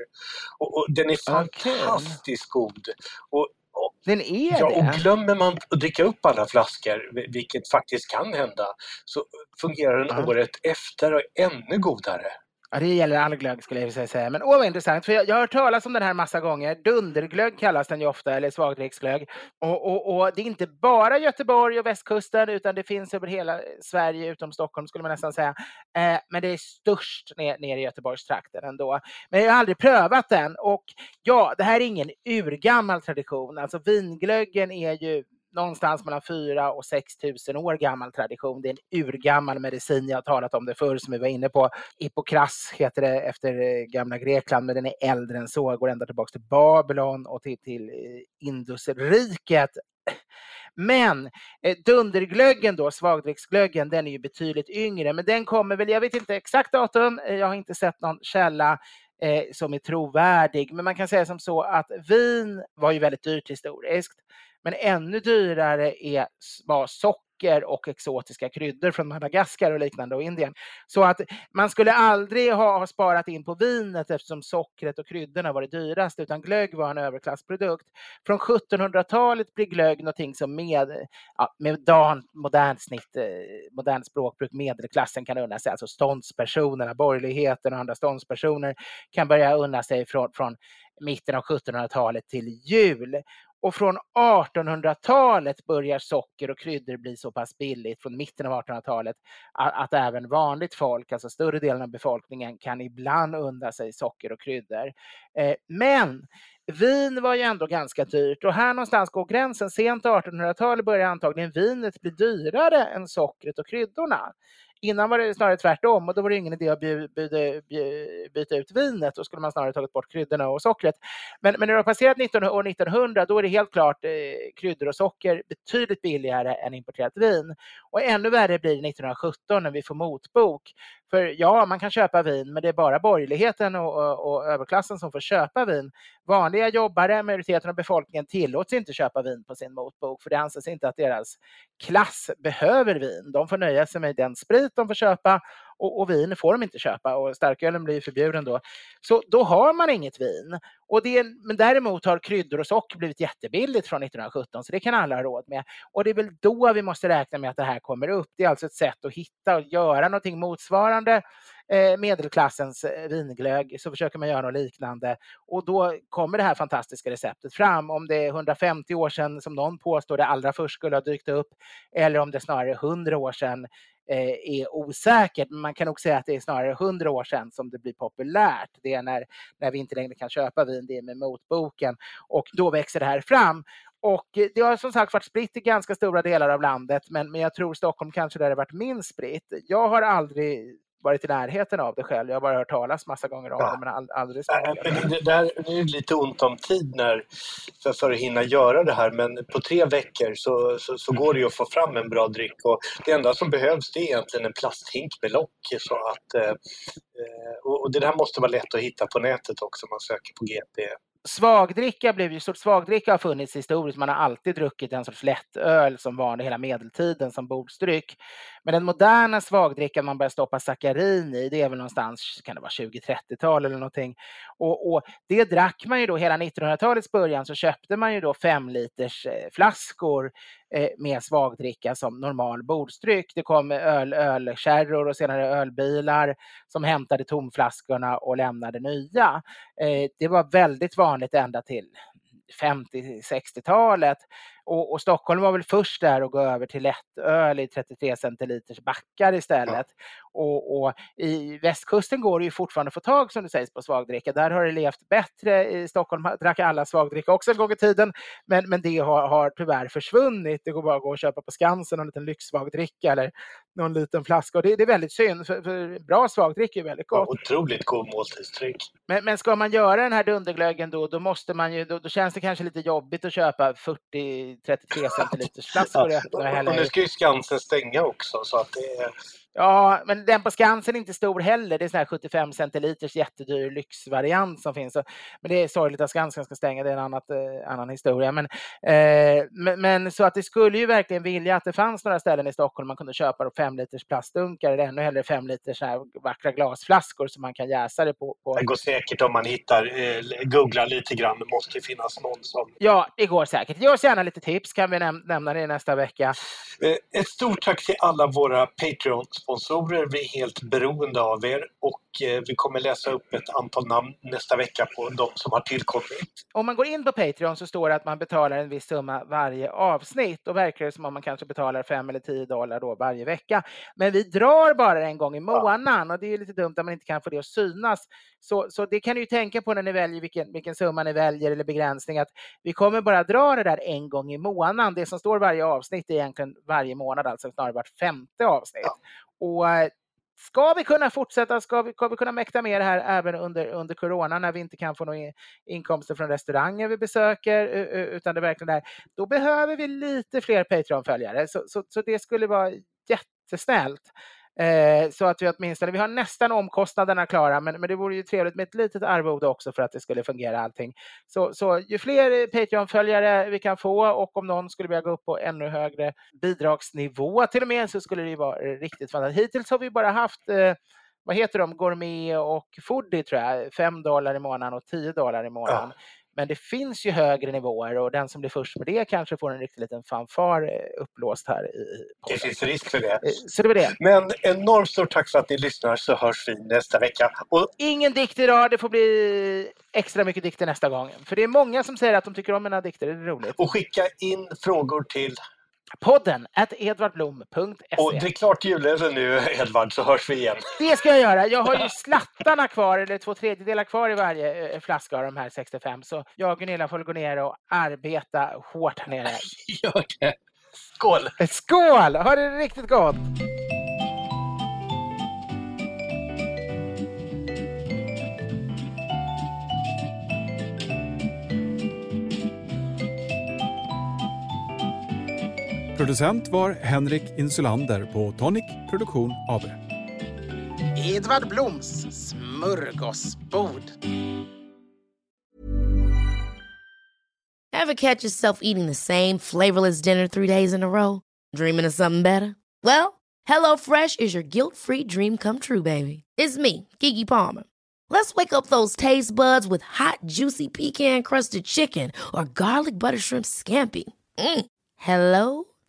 Och, och den är fantastiskt god. Och, och, Den är ja, och det? glömmer man att dricka upp alla flaskor, vil- vilket faktiskt kan hända, så fungerar den Ja. året efter och är ännu godare. Ja, det gäller all glögg skulle jag vilja säga. Men åh vad intressant, för jag, jag har hört talas om den här massa gånger. Dunderglögg kallas den ju ofta, eller svagdricksglögg. Och, och, och det är inte bara Göteborg och västkusten, utan det finns över hela Sverige, utom Stockholm skulle man nästan säga. Eh, men det är störst ner, ner i Göteborgstrakten ändå. Men jag har aldrig prövat den. Och ja, det här är ingen urgammal tradition. Alltså vinglöggen är ju någonstans mellan 4 och 6 tusen år gammal tradition. Det är en urgammal medicin. Jag har talat om det förr som vi var inne på. Hippokras heter det efter eh, gamla Grekland, men den är äldre än så. Går ända tillbaka till Babylon och till, till eh, Indusriket. Men eh, dunderglöggen då, svagdricksglöggen, den är ju betydligt yngre, men den kommer väl, jag vet inte exakt datum, eh, jag har inte sett någon källa eh, som är trovärdig, men man kan säga som så att vin var ju väldigt dyrt historiskt, men ännu dyrare är, var socker och exotiska kryddor från Madagaskar och liknande och Indien. Så att man skulle aldrig ha, sparat in på vinet eftersom sockret och kryddorna var det dyraste, utan glögg var en överklassprodukt. Från 1700-talet blir glögg någonting som med, ja, med dan, modernt snitt, eh, modernt språkbruk, medelklassen kan unna sig, alltså ståndspersonerna, borgerligheten och andra ståndspersoner kan börja unna sig från, från mitten av 1700-talet till jul. Och från 1800-talet börjar socker och kryddor bli så pass billigt, från mitten av 1800-talet, att, att även vanligt folk, alltså större delen av befolkningen, kan ibland unna sig socker och kryddor. Eh, men vin var ju ändå ganska dyrt och här någonstans går gränsen. Sent 1800-tal börjar antagligen vinet bli dyrare än sockret och kryddorna. Innan var det snarare tvärtom och då var det ingen idé att by, by, by, byta ut vinet. Då skulle man snarare tagit bort kryddorna och sockret. Men, men när det har passerat 19, år 1900 då är det helt klart eh, kryddor och socker betydligt billigare än importerat vin. Och ännu värre blir det 1917 när vi får motbok. För ja, man kan köpa vin, men det är bara borgerligheten och, och, och överklassen som får köpa vin. Vanliga jobbare, majoriteten av befolkningen, tillåts inte köpa vin på sin motbok, för det anses inte att deras klass behöver vin. De får nöja sig med den sprit de får köpa och, och vin får de inte köpa och starkölen blir förbjuden då. Så då har man inget vin. Och det, men däremot har kryddor och socker blivit jättebilligt från 1917, så det kan alla ha råd med. Och det är väl då vi måste räkna med att det här kommer upp. Det är alltså ett sätt att hitta och göra någonting motsvarande eh, Eh, medelklassens eh, vinglögg, så försöker man göra något liknande. Och då kommer det här fantastiska receptet fram. Om det är 150 år sedan, som någon påstår, det allra först skulle ha dykt upp, eller om det snarare är 100 år sedan, eh, är osäkert. Men man kan nog säga att det är snarare 100 år sedan som det blir populärt. Det är när, när vi inte längre kan köpa vin, det är med motboken. Och då växer det här fram. Och det har som sagt varit spritt i ganska stora delar av landet, men, men jag tror Stockholm kanske där det varit minst spritt. Jag har aldrig varit i närheten av det själv. Jag har bara hört talas massa gånger om Ja. det, men ald- aldrig smakat. men det, där, det är lite ont om tid när, för, för att hinna göra det här men på tre veckor så, så, så går det ju att få fram en bra dryck och det enda som behövs det är egentligen en plasthink med lock. Så att, eh, eh, och det där måste vara lätt att hitta på nätet också om man söker på GP. Svagdricka blev ju, sorts svagdricka har funnits historiskt. Man har alltid druckit en sorts lättöl som var under hela medeltiden som bordsdryck. Men den moderna svagdrickan man börjar stoppa sackarin i, det är väl någonstans, kan det vara 20-30-tal eller någonting. Och, och det drack man ju då, hela 1900-talets början så köpte man ju då fem liters eh, flaskor eh, med svagdricka som normal bordsdryck. Det kom öl, ölkärror och senare ölbilar som hämtade tomflaskorna och lämnade nya. Eh, det var väldigt vanligt ända till 50-60-talet. Och, och, Stockholm var väl först där att gå över till lättöl i 33 centiliters backar istället. Ja. Och, och, i västkusten går det ju fortfarande att få tag som det sägs på svagdricka. Där har det levt bättre. I Stockholm drack alla svagdricka också en gång i tiden, men, men det har, har tyvärr försvunnit. Det går bara att gå och köpa på Skansen någon liten lyxsvagdricka eller någon liten flaska. Och det, det är väldigt synd, för, för bra svagdricka är väldigt gott. Ja, otroligt god måltidsdryck. Men, men ska man göra den här dunderglöggen då, då måste man ju, då, då känns det kanske lite jobbigt att köpa 40-33 centiliters flaskor. ja, och, och nu ska ju Skansen stänga också så att det är Ja, men den på Skansen är inte stor heller. Det är sån här 75 centiliters jättedyr lyxvariant som finns. Men det är sorgligt att Skansen ska stänga, det är en annat, eh, annan historia. Men, eh, men, men, så att det skulle ju verkligen vilja att det fanns några ställen i Stockholm man kunde köpa 5 liters plastdunkar eller ännu hellre 5 liters vackra glasflaskor som man kan jäsa det på. på. Det går säkert om man hittar, eh, googlar lite grann. Det måste finnas någon som... Ja, det går säkert. Ge oss gärna lite tips kan vi näm nämna det nästa vecka. Eh, ett stort tack till alla våra Patreons sponsorer. Vi är helt beroende av er och vi kommer läsa upp ett antal namn nästa vecka på de som har tillkommit. Om man går in på Patreon så står det att man betalar en viss summa varje avsnitt och verkar det som om man kanske betalar 5 eller 10 dollar då varje vecka. Men vi drar bara en gång i månaden och det är lite dumt att man inte kan få det att synas. Så, så det kan ni ju tänka på när ni väljer vilken, vilken summa ni väljer eller begränsning att vi kommer bara dra det där en gång i månaden. Det som står varje avsnitt är egentligen varje månad, alltså snarare vart femte avsnitt. Ja. Och eh, ska vi kunna fortsätta, ska vi, ska vi kunna mäkta med det här även under, under corona när vi inte kan få några inkomster från restauranger vi besöker, utan det verkligen är, då behöver vi lite fler Patreon-följare. Så, så, så det skulle vara jättesnällt. Eh, så att vi åtminstone, vi har nästan omkostnaderna klara, men, men det vore ju trevligt med ett litet arvode också för att det skulle fungera allting. Så, så ju fler Patreon-följare vi kan få och om någon skulle vilja gå upp på ännu högre bidragsnivå till och med så skulle det vara riktigt fantastiskt. Hittills har vi bara haft eh, vad heter de, Gourmet och Foodie tror jag, 5 dollar i månaden och 10 dollar i månaden. Ja. Men det finns ju högre nivåer och den som blir först med det kanske får en riktig liten fanfar eh, upplåst här. I det finns risk för det. Eh, så det var det. Men enormt stort tack för att ni lyssnar så hörs vi nästa vecka. Och... Ingen dikt idag, det får bli extra mycket dikter nästa gång. För det är många som säger att de tycker om mina dikter, det är roligt. Och skicka in frågor till podden at edvardblom.se. Och drick klart julölen nu Edvard så hörs vi igen. Det ska jag göra. Jag har ju slattarna kvar, eller två tredjedelar kvar i varje eh, flaska av de här 65. Så jag och Gunilla får gå ner och arbeta hårt här nere. Gör det. Skål! Skål! Ha det riktigt gott! Producent var Henrik Insulander på Tonic Produktion AB. Edvard Bloms smörgåsbord. Have catch yourself eating the same flavorless dinner three days in a row? Dreaming of something better? Well, Hello Fresh is your guilt-free dream come true, baby. It's me, Gigi Palmer. Let's wake up those taste buds with hot, juicy pecan-crusted chicken or garlic butter shrimp scampi. Mm. Hello